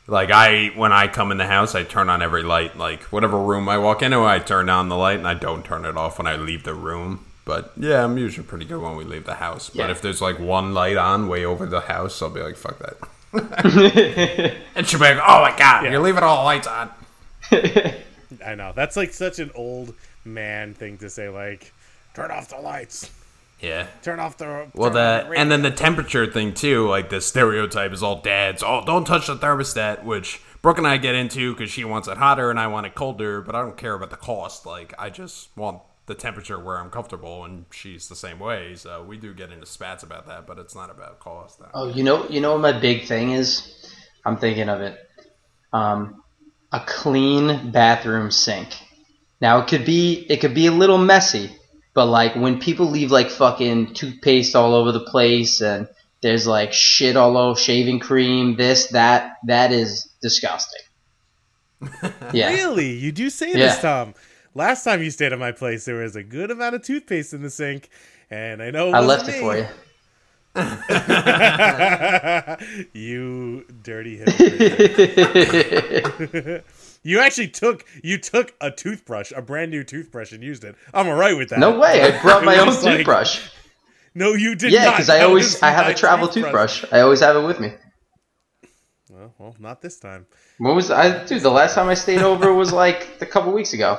Like I, when I come in the house, I turn on every light. Like whatever room I walk into, oh, I turn on the light, and I don't turn it off when I leave the room. But yeah, I'm usually pretty good when we leave the house. But if there's like one light on way over the house, I'll be like, "Fuck that." *laughs* and she'll be like, "Oh my god, Yeah. you're leaving all the lights on." *laughs* I know that's like such an old man thing to say. Like, turn off the lights. Yeah. Turn off the. Well, turn the radio." and then the temperature thing too. Like the stereotype is all dads. Oh, don't touch the thermostat, which Brooke and I get into because she wants it hotter and I want it colder. But I don't care about the cost. Like I just want the temperature where I'm comfortable, and she's the same way. So we do get into spats about that, but it's not about cost. Oh, you know, you know what my big thing is? I'm thinking of it. Um, a clean bathroom sink. Now it could be it could be a little messy, but like when people leave like fucking toothpaste all over the place and there's like shit all over shaving cream, this that that is disgusting. *laughs* Yeah. Really, you do say Yeah. this, Tom. Last time you stayed at my place, there was a good amount of toothpaste in the sink, and I know I left it for you. *laughs* you dirty hypocrite. *laughs* you actually took you took a toothbrush, a brand new toothbrush, and used it. I'm alright with that. No way! I brought *laughs* my own like- toothbrush. No, you did Yeah, because I always I have a travel toothbrush. I always have it with me. Well, well, not this time. When was I? Dude, the last time I stayed over was like a couple weeks ago,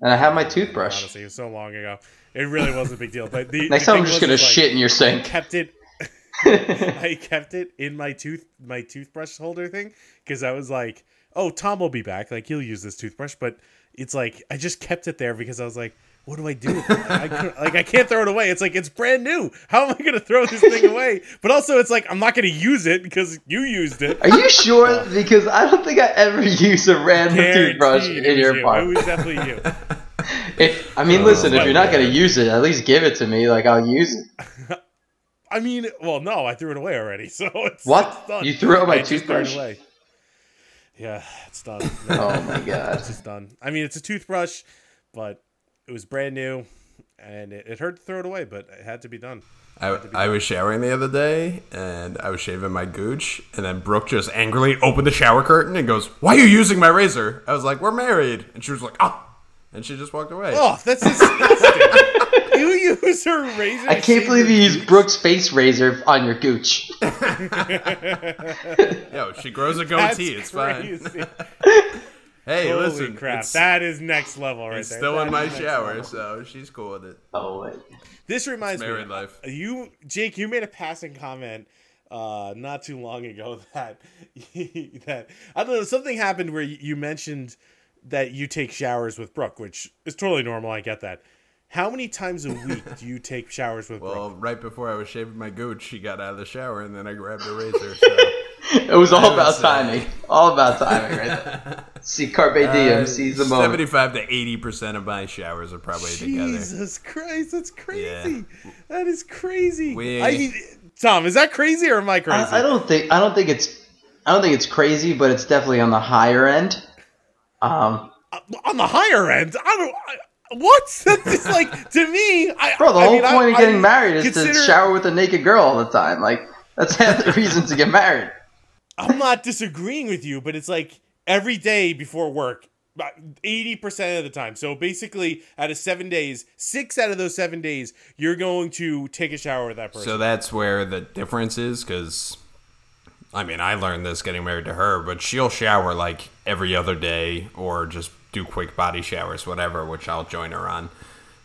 and I had my toothbrush. Honestly, it was so long ago. It really was a big deal. But the *laughs* Next the time I'm just gonna like, shit in your I sink. kept it. *laughs* I kept it in my tooth my toothbrush holder thing because I was like, "Oh, Tom will be back. Like he'll use this toothbrush." But it's like I just kept it there because I was like, "What do I do? I couldn't- like I can't throw it away. It's like it's brand new. How am I going to throw this thing *laughs* away?" But also, it's like I'm not going to use it because you used it. Are you sure? Because I don't think I ever use a random toothbrush in your you. It apartment. was definitely you. *laughs* If, I mean, Oh, listen, if oh, you're not gonna use it, at least give it to me. Like I'll use it. *laughs* I mean, well, no, I threw it away already. So it's What? it's done. You threw out my I just threw it toothbrush? away. Yeah, it's done. *laughs* Oh my god. It's just done. I mean, it's a toothbrush, but it was brand new, and it, it hurt to throw it away, but it had to be done. I, I was showering the other day and I was shaving my gooch, and then Brooke just angrily opened the shower curtain and goes, "Why are you using my razor?" I was like, "We're married," and she was like, "Ah," and she just walked away. Oh, that's disgusting. *laughs* you use her razor. I can't believe you your used Brooke's face razor on your gooch. *laughs* Yo, she grows a That's goatee. It's fine. *laughs* Hey, Holy listen, crap! that is next level right it's there. still That in my shower, level. so she's cool with it. Oh wait. This reminds me. Married life. You, Jake, you made a passing comment uh, not too long ago *laughs* that that I don't know something happened where you you mentioned that you take showers with Brooke, which is totally normal. I get that. How many times a week do you take showers with me? Well, Brooke? right before I was shaving my gooch, she got out of the shower, and then I grabbed a razor. *laughs* So. It was all *laughs* about say- timing. All about timing, right there. *laughs* See Carpe Diem, Uh, seize the moment. Seventy-five to eighty percent of my showers are probably together. Jesus Christ, that's crazy. Yeah. That is crazy. We- I mean, Tom, is that crazy or am I crazy? I, I don't think I don't think it's I don't think it's crazy, but it's definitely on the higher end. Um, Uh, on the higher end, I don't. I, what? *laughs* That's just like to me. I, bro, the I whole mean, I- point of I getting married is consider- to shower with a naked girl all the time. Like that's *laughs* half the reason to get married. I'm not disagreeing with you, but it's like every day before work, eighty percent of the time. So basically, out of seven days, six out of those seven days, you're going to take a shower with that person. So that's where the difference is, because I mean, I learned this getting married to her, but she'll shower like every other day or just do quick body showers, whatever, which I'll join her on.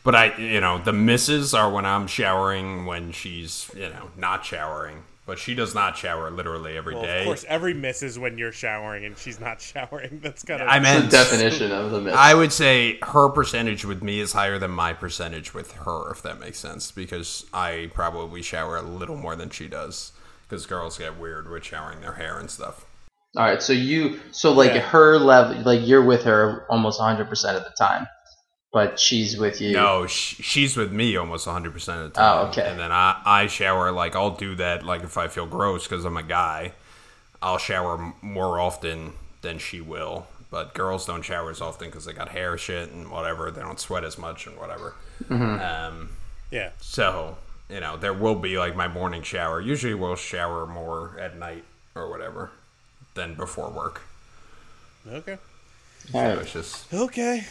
But I, you know, the misses are when I'm showering when she's, you know, not showering. But she does not shower literally every day. well, of course, every miss is when you're showering and she's not *laughs* showering. That's kind of. I The meant definition of the myth. I would say her percentage with me is higher than my percentage with her, if that makes sense, because I probably shower a little more than she does. Because girls get weird with showering their hair and stuff. All right, so you so like Yeah. her level, like you're with her almost 100 percent of the time, but she's with you. No, sh- she's with me almost 100% of the time. Oh, okay. And then I, I shower, like, I'll do that, like, if I feel gross because I'm a guy. I'll shower more often than she will. But girls don't shower as often because they got hair shit and whatever. They don't sweat as much and whatever. Um, yeah. So, you know, there will be like my morning shower. Usually we'll shower more at night or whatever than before work. Okay. All So right. it's just Okay.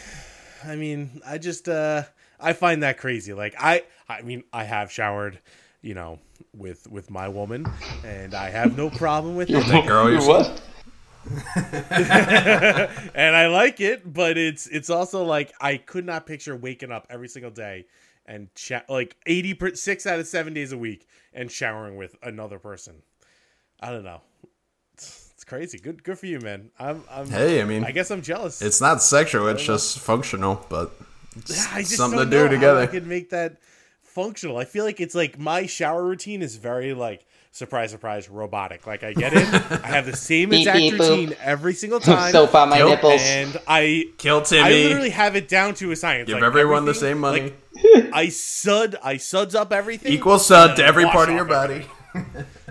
I mean, I just uh I find that crazy. Like I I mean, I have showered, you know, with with my woman and I have no problem with *laughs* it. that girl you You're what? *laughs* and I like it, but it's it's also like I could not picture waking up every single day and cha- like 80 per- 6 out of 7 days a week and showering with another person. I don't know. It's, it's crazy. Good good for you, man. I'm I'm Hey, I mean, I guess I'm jealous. it's not sexual, it's just functional, but *laughs* it's Yeah, I just something to don't do know how together. I could make that functional. I feel like it's like my shower routine is very like surprise, surprise, robotic. Like I get in, I have the same *laughs* Beep, exact beep, boop. routine every single *laughs* time, Soap on my Guilt nipples. and I Kill Timmy. I literally have it down to a science. Give Like, everyone the same money. like, I sud, I suds up everything. Equal sud to every part of your body.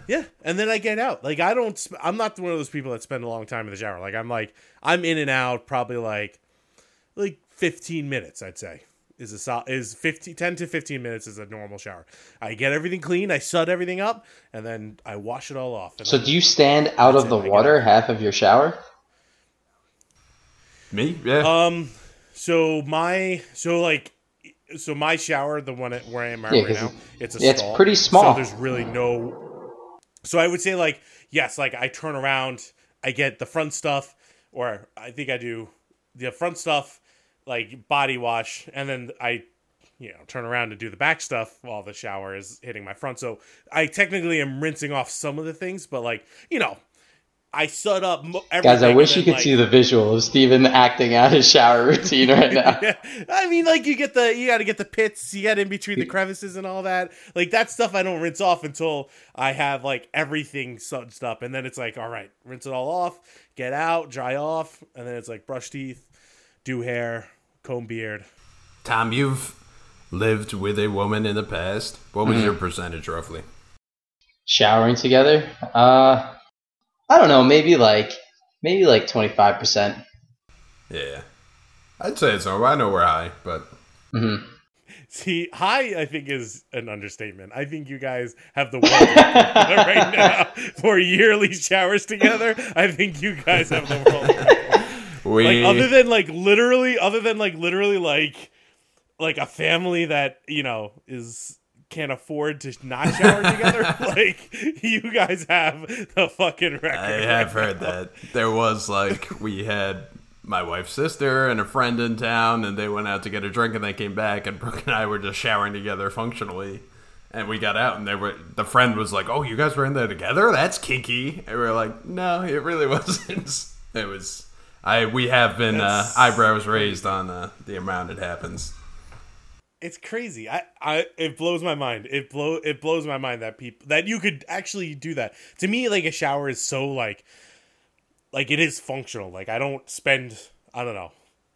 Everything. Yeah, and then I get out. Like I don't. Sp- I'm not one of those people that spend a long time in the shower. Like I'm like I'm in and out probably like like 15 minutes. I'd say is a sol- is 15 10 to 15 minutes is a normal shower. I get everything clean. I sud everything up, and then I wash it all off. So then- do you stand out of the water it. half of your shower? Me? Yeah. Um. So my so like so my shower, the one at, where I am at Yeah, right 'cause now, it's a it's stall. pretty small. So there's really no. So I would say like yes, like I turn around, I get the front stuff, or I think I do the front stuff, like body wash, and then I, you know, turn around to do the back stuff while the shower is hitting my front. So I technically am rinsing off some of the things, but like you know, I set up everything. Guys, I wish you could like- see the visual of Steven acting out his shower routine right *laughs* now. yeah. I mean, like you get the you got to get the pits, you got in between the crevices and all that. Like that stuff, I don't rinse off until I have like everything sudsed up, and then it's like, all right, rinse it all off, get out, dry off, and then it's like brush teeth, do hair, comb beard. Tom, you've lived with a woman in the past. What was your percentage roughly? Showering together? Uh, I don't know. Maybe like maybe like twenty five percent. Yeah. I'd say so. I know we're high, but Mm-hmm. See, high, I think is an understatement. I think you guys have the world *laughs* right now for yearly showers together. I think you guys have the world. we like other than like literally other than like literally like like a family that you know is can't afford to not shower together *laughs* like you guys have the fucking record I right have now. heard that. There was like we had my wife's sister and a friend in town, and they went out to get a drink, and they came back, and Brooke and I were just showering together functionally. And we got out, and they were. The friend was like, "Oh, you guys were in there together? That's kinky." And we were like, "No, it really *laughs* wasn't. It was." I we have been uh, eyebrows raised on uh, the amount it happens. It's crazy. I i it blows my mind. It blow it blows my mind that people that you could actually do that. To me like a shower is so like like it is functional. Like i don't spend i don't know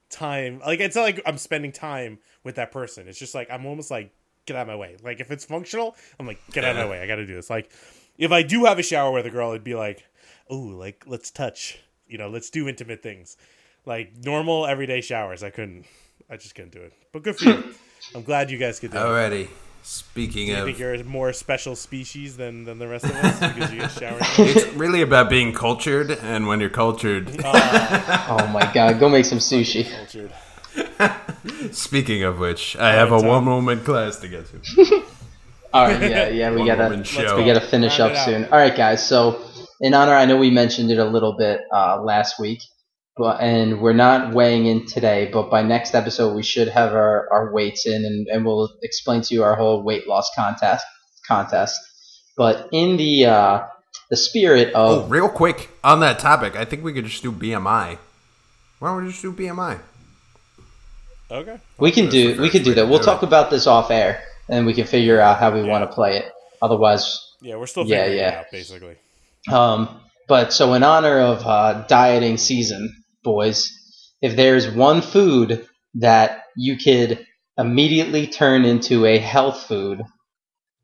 time like it's not like i'm spending time with that person. It's just like i'm almost like get out of my way. Like if it's functional i'm like get out of my way. I gotta do this. Like if i do have a shower with a girl it'd be like oh like let's touch. You know let's do intimate things. Like normal everyday showers i couldn't i just couldn't do it. But good for you i'm glad you guys could do it Alrighty. Speaking do you of, think you're a more special species than, than the rest of us because you get showered? *laughs* it's really about being cultured, and when you're cultured, *laughs* Oh my god, go make some sushi. Cultured. *laughs* Speaking of which, I have a right, Tom. one moment class to get to. All right, yeah, yeah, we gotta show. we gotta finish Round up soon. All right, guys. So in honor, I know we mentioned it a little bit uh, last week, but and we're not weighing in today. But by next episode, we should have our, our weights in, and, and we'll explain to you our whole weight loss contest contest. But in the uh, the spirit Oh, of real quick on that topic, I think we could just do BMI. Why don't we just do BMI? Okay. we can do we first could do that. We'll do talk it. about this off air, and we can figure out how we want to play it. Otherwise, Yeah, we're still Yeah, yeah. it out, basically. Um, but so in honor of uh, dieting season, boys, if there's one food that you could immediately turn into a health food,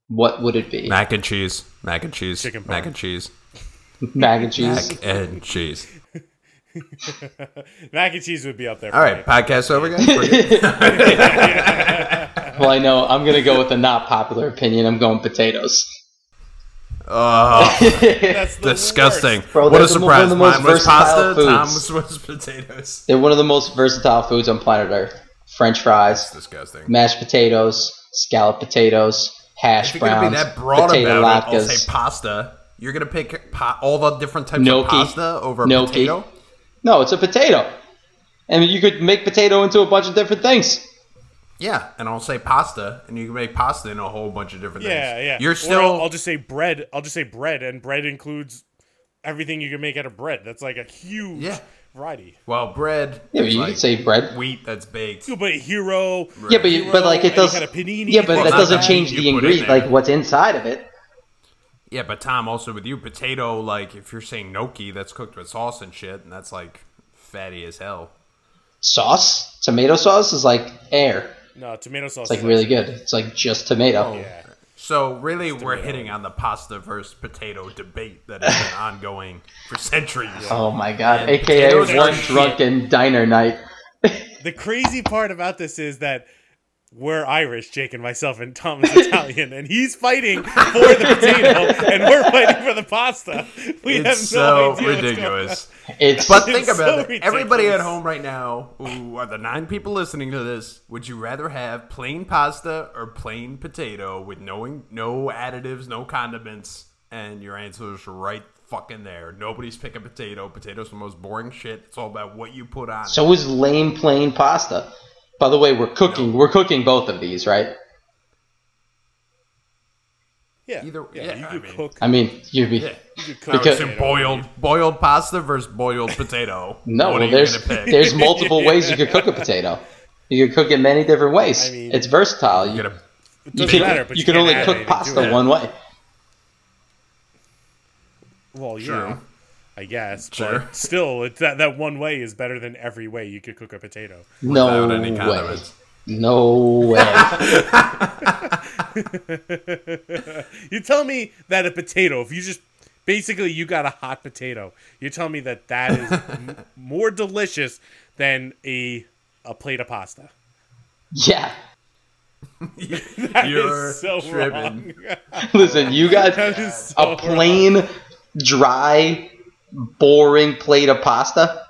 what would it be? Mac and cheese. Mac and cheese. Chicken Mac parm. and cheese. *laughs* Mac and cheese. Mac and cheese. *laughs* Mac and cheese would be up there. All right, me. podcast over, guys. *laughs* Well, I know I'm gonna go with the not popular opinion. I'm going potatoes. Oh, *laughs* That's the disgusting. Bro, what a that's the mo- one surprise. of the most Mine was versatile pasta. Tom foods. was, was potatoes. They're one of the most versatile foods on planet Earth. French fries, Disgusting. mashed potatoes, scalloped potatoes, hash If you're going to browns, be that broad potato about it, I'll latkes. say pasta. You're going to pick pa- all the different types Gnocchi. of pasta over a Gnocchi. potato? No, it's a potato. And you could make potato into a bunch of different things. Yeah, and I'll say pasta, and you can make pasta in a whole bunch of different Yeah, things. yeah. yeah. You're Or still. I'll, I'll just say bread. I'll just say bread, and bread includes everything you can make out of bread. That's like a huge Yeah. variety. well, bread. Yeah, is you like could say bread. wheat that's baked. You put hero. Yeah, but you, but like it any does. kind of panini. Yeah, but Well, that not doesn't change the put in ingredient, like what's inside of it. Yeah, but Tom, also with you, potato, like if you're saying gnocchi, that's cooked with sauce and shit, and that's like fatty as hell. Sauce, tomato sauce is like air. No, tomato sauce. It's like really good. It's like just tomato. Oh. Yeah. So really, we're tomato. hitting on the pasta versus potato debate that has been *laughs* ongoing for centuries. Oh my god! And AKA one drunken diner night. The crazy part about this is that we're Irish, Jake and myself, and Tom is Italian, and he's fighting for the potato, and we're fighting for the pasta. We have no It's so idea ridiculous. It's But think It's about so it. Everybody at home right now, who are the nine people listening to this, would you rather have plain pasta or plain potato with no no additives, no condiments, and your answer is right fucking there. Nobody's picking potato. Potato's the most boring shit. It's all about what you put on. So is lame plain pasta. By the way, we're cooking. We're cooking both of these, right? Yeah. Either- yeah, yeah, you I could mean- cook. I mean, you'd be. Yeah. you could because- So potato. boiled boiled pasta versus boiled *laughs* potato. No, what well, there's there's multiple *laughs* ways you could cook a potato. You could cook it many different ways. I mean- it's versatile. You, You gotta- It you doesn't can, matter, but you can can't only cook pasta one way. Well, you True. Know, I guess, Sure. but *laughs* still, it's that that one way is better than every way you could cook a potato. No any way. No way. *laughs* You tell me that a potato, if you just basically you got a hot potato, you tell me that that is m- *laughs* more delicious than a a plate of pasta. yeah. That is You're so tripping. Listen, you got That is so a plain, dry, boring plate of pasta.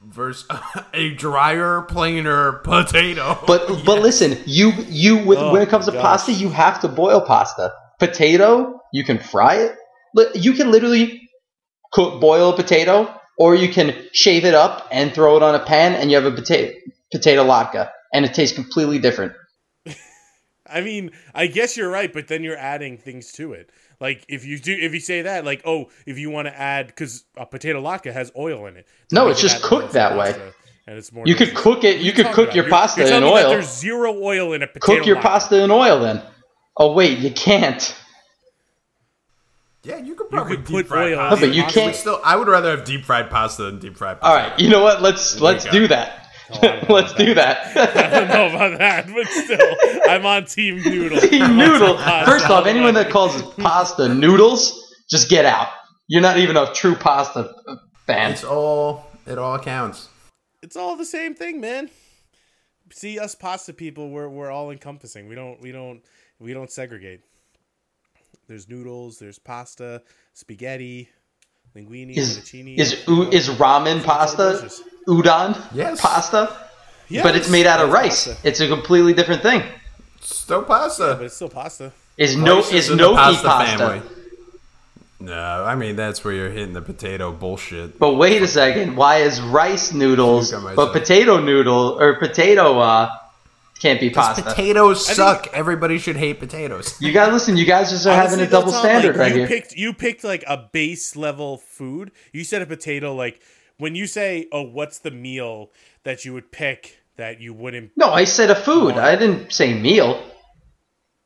versus *laughs* a drier, plainer potato. But *laughs* but listen, you you with, Oh when it oh, comes to my pasta, you have to boil pasta. Potato, you can fry it. You can literally cook boil a potato, or you can shave it up and throw it on a pan, and you have a potato potato latke, and it tastes completely different. *laughs* I mean, I guess you're right, but then you're adding things to it. Like if you do, if you say that, like, oh, if you want to add, because a potato latke has oil in it. No, it's just cooked oil to that way. pasta, and it's more. You could cook it. You could cook about? your You're- pasta you're in telling that oil. There's zero oil in a potato. Cook your latke. pasta in oil then. Oh wait, you can't. yeah, you could probably could deep put fry oil pasta. No, but you Pasta. can't. Still, I would rather have deep fried pasta than deep fried. All Potato. right, you know what? Let's let's do that. Oh, I don't know let's about do that. *laughs* *laughs* I don't know about that, but still, I'm on Team Noodle. Team noodle. First off, anyone that calls pasta noodles, just get out. You're not even a true pasta fan. It's all it all counts. it's all the same thing, man. See, us pasta people, we're we're all encompassing. We don't we don't we don't segregate. There's noodles. There's pasta, spaghetti, linguine, Is fettuccine. is is ramen pasta delicious. Udon Yes. pasta? Yeah, but it's made out of it's rice. pasta. It's a completely different thing. Still pasta. but it's still pasta. Is no Rice is in the gnocchi pasta? family. No, I mean that's where you're hitting the potato bullshit. But wait a second. Why is rice noodles but potato noodle or potato uh can't be pasta? Potatoes suck. Everybody should hate potatoes. you guys listen. You guys just are having a double standard like, right you here. Picked, you picked like a base level food. You said a potato. Like when you say, "Oh, what's the meal that you would pick that you wouldn't?" No, I said a food. I didn't say meal.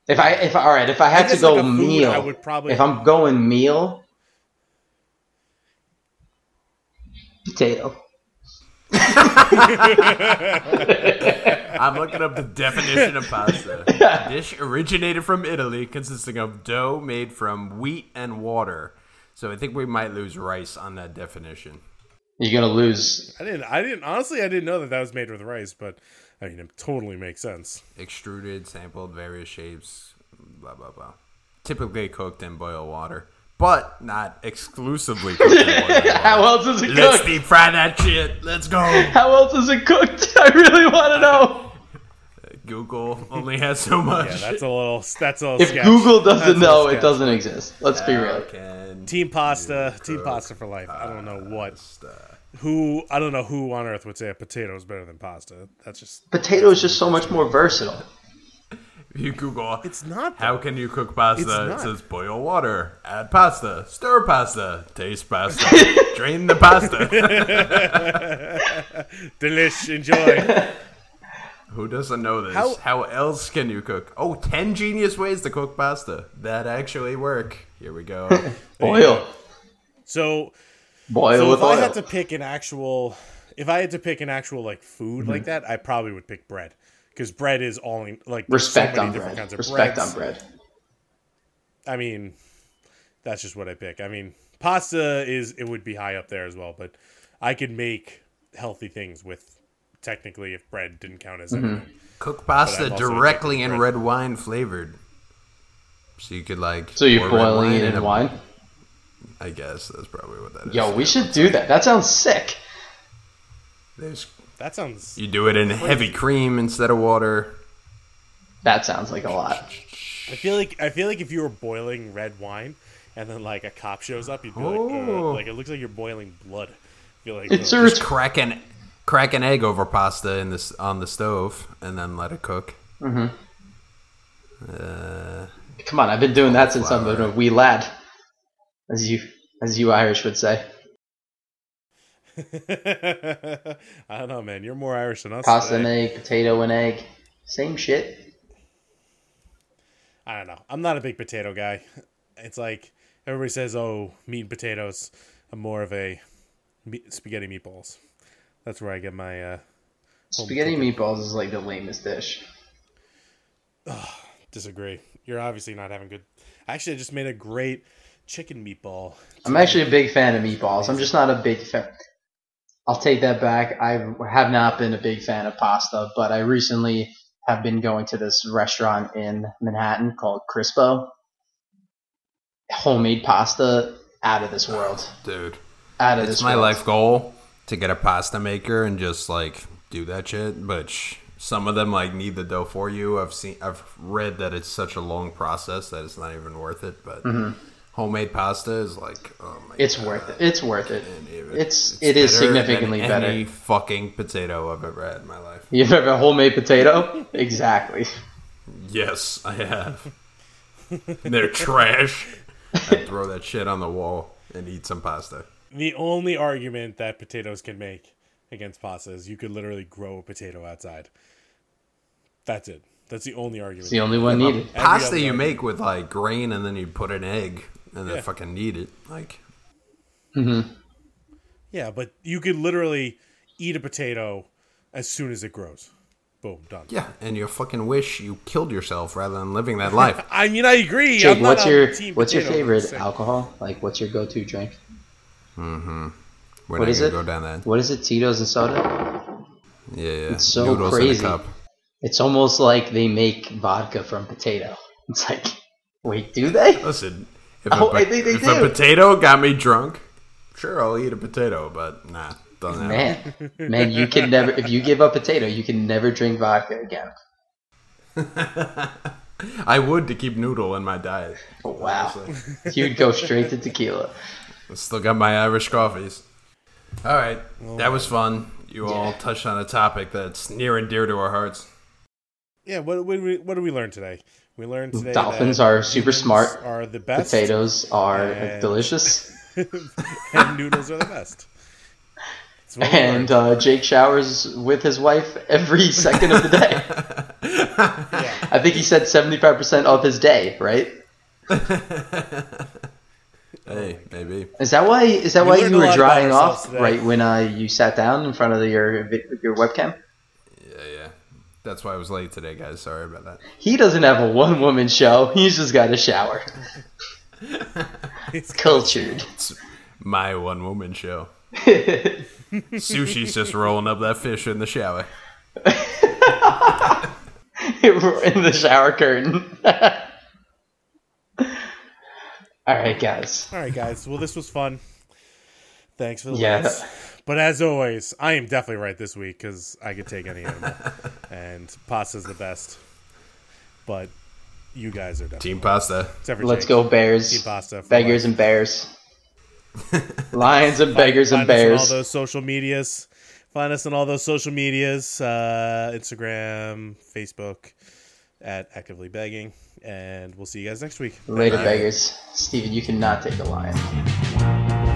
If I if all right, if I had to go like, a food, meal, I would probably- if I'm going meal, potato. *laughs* I'm looking up the definition of pasta. A *laughs* dish originated from Italy, consisting of dough made from wheat and water. So I think we might lose rice on that definition. You're gonna lose. I didn't. I didn't. Honestly, I didn't know that that was made with rice. But I mean, it totally makes sense. Extruded, sampled, various shapes, blah blah blah. Typically cooked in boiled water, but not exclusively cooked in boiled *laughs* water. How else is it Let's cooked? deep fry that shit. Let's go. How else is it cooked? *laughs* I really want to know. *laughs* Google only has so much. Yeah, that's a little. That's a little. If sketch. Google doesn't a little know, it doesn't exist. Let's be real. can Team pasta. you Team pasta for life. I don't know what. Who I don't know who on earth would say a potato is better than pasta. That's just. Potato is just so much more versatile. If *laughs* you Google It's not. how can you cook pasta, it says boil water, add pasta, stir pasta, taste pasta, *laughs* drain the pasta. *laughs* Delish. Enjoy. Who doesn't know this? How- How, else can you cook? Oh, 10 genius ways to cook pasta that actually work. Here we go. *laughs* Boil, so boil So with if I had to pick an actual, if I had to pick an actual like food Mm-hmm. like that, I probably would pick bread because bread is all in, like Respect so many on different bread. kinds of Respect breads. on bread. I mean, that's just what I pick. I mean, pasta is it would be high up there as well, but I could make healthy things with technically if bread didn't count as Mm-hmm. cook pasta directly in red wine flavored. So you could like. So you're pour red boiling it in in a- wine. I guess that's probably what that is. Yo, we should do that. That sounds sick. There's, That sounds. you do it in heavy cream instead of water. That sounds like a lot. I feel like I feel like if you were boiling red wine and then like a cop shows up, you'd be like, Oh. Like it looks like you're boiling blood. Feel like It's "Ugh." a Just crack an crack an egg over pasta in this on the stove and then let it cook. Mm-hmm. Uh, Come on, I've been doing that since I'm a wee lad, as you as you Irish would say. *laughs* I don't know, man. You're more Irish than us. Pasta and egg, potato and egg, same shit. I don't know. I'm not a big potato guy. It's like everybody says, "Oh, meat and potatoes." I'm more of a meat, spaghetti meatballs. That's where I get my. uh Spaghetti meatballs is like the lamest dish. Disagree. You're obviously not having good. Actually, I just made a great chicken meatball. I'm actually a big fan of meatballs. I'm just not a big fan. I'll take that back. I have not been a big fan of pasta, but I recently have been going to this restaurant in Manhattan called Crispo. Homemade pasta out of this world. dude, Out of it's this my world. life goal to get a pasta maker and just like do that shit. But sh- some of them like need the dough for you. I've seen, I've read that it's such a long process that it's not even worth it. But homemade pasta is like, oh my, Mm-hmm. It's God. worth it. It's worth it. And it- It's it is better significantly than better. Any fucking potato I've ever had in my life. You've ever had homemade potato? exactly. Yes, I have. They're trash. I throw that shit on the wall and eat some pasta. The only argument that potatoes can make against pasta is you could literally grow a potato outside. That's it. That's the only argument. It's the only one needed. Every Pasta you argument- make with like grain and then you put an egg and then Yeah. fucking knead it. Like mm-hmm. Yeah, but you could literally eat a potato as soon as it grows. Boom, done. yeah, and you fucking wish you killed yourself rather than living that life. *laughs* I mean, I agree. Jake, I'm not what's your team what's your favorite alcohol? Like, what's your go-to drink? Mm-hmm. We're What is it? go down that. What is it? Tito's and soda. Yeah, yeah. It's so Noodles crazy. It's almost like they make vodka from potato. *laughs* It's like, wait, do they? Listen, if, Oh, a, I think they if do. a potato got me drunk, sure I'll eat a potato, but nah, doesn't happen. Man, man, you can never. If you give up potato, you can never drink vodka again. *laughs* I would to keep noodle in my diet. Oh, wow, honestly. you'd go straight to tequila. I still got my Irish coffees. All right, that was fun. You all touched on a topic that's near and dear to our hearts. Yeah, what what did we what did we learn today? We learned today Dolphins that are super smart. Are the best. Potatoes are And- delicious, *laughs* and noodles are the best. That's what we and uh, Jake showers with his wife every second of the day. *laughs* I think he said seventy-five percent of his day, right? *laughs* Hey, maybe. Is that why? Is that We why you were drying off today. right when uh, you sat down in front of the, your your webcam? Yeah, yeah. That's why I was late today, guys. Sorry about that. He doesn't have a one woman show. He's just got a shower. *laughs* It's Cultured. It's my one woman show. *laughs* Sushi's just rolling up that fish in the shower. *laughs* In the shower curtain. All right, guys. All right, guys. Well, this was fun. Thanks for the Yeah. laughs. But as always, I am definitely right this week because I could take any animal, *laughs* and pasta's the best. But you guys are definitely Team pasta. except for Let's Jake. go Bears. Team pasta. Beggars life. and Bears. *laughs* Lions and beggars and Find us on bears. all those social medias. Find us on all those social medias: uh, Instagram, Facebook, at actively begging, and we'll see you guys next week. Later, beggars. Steven, you cannot take a lion.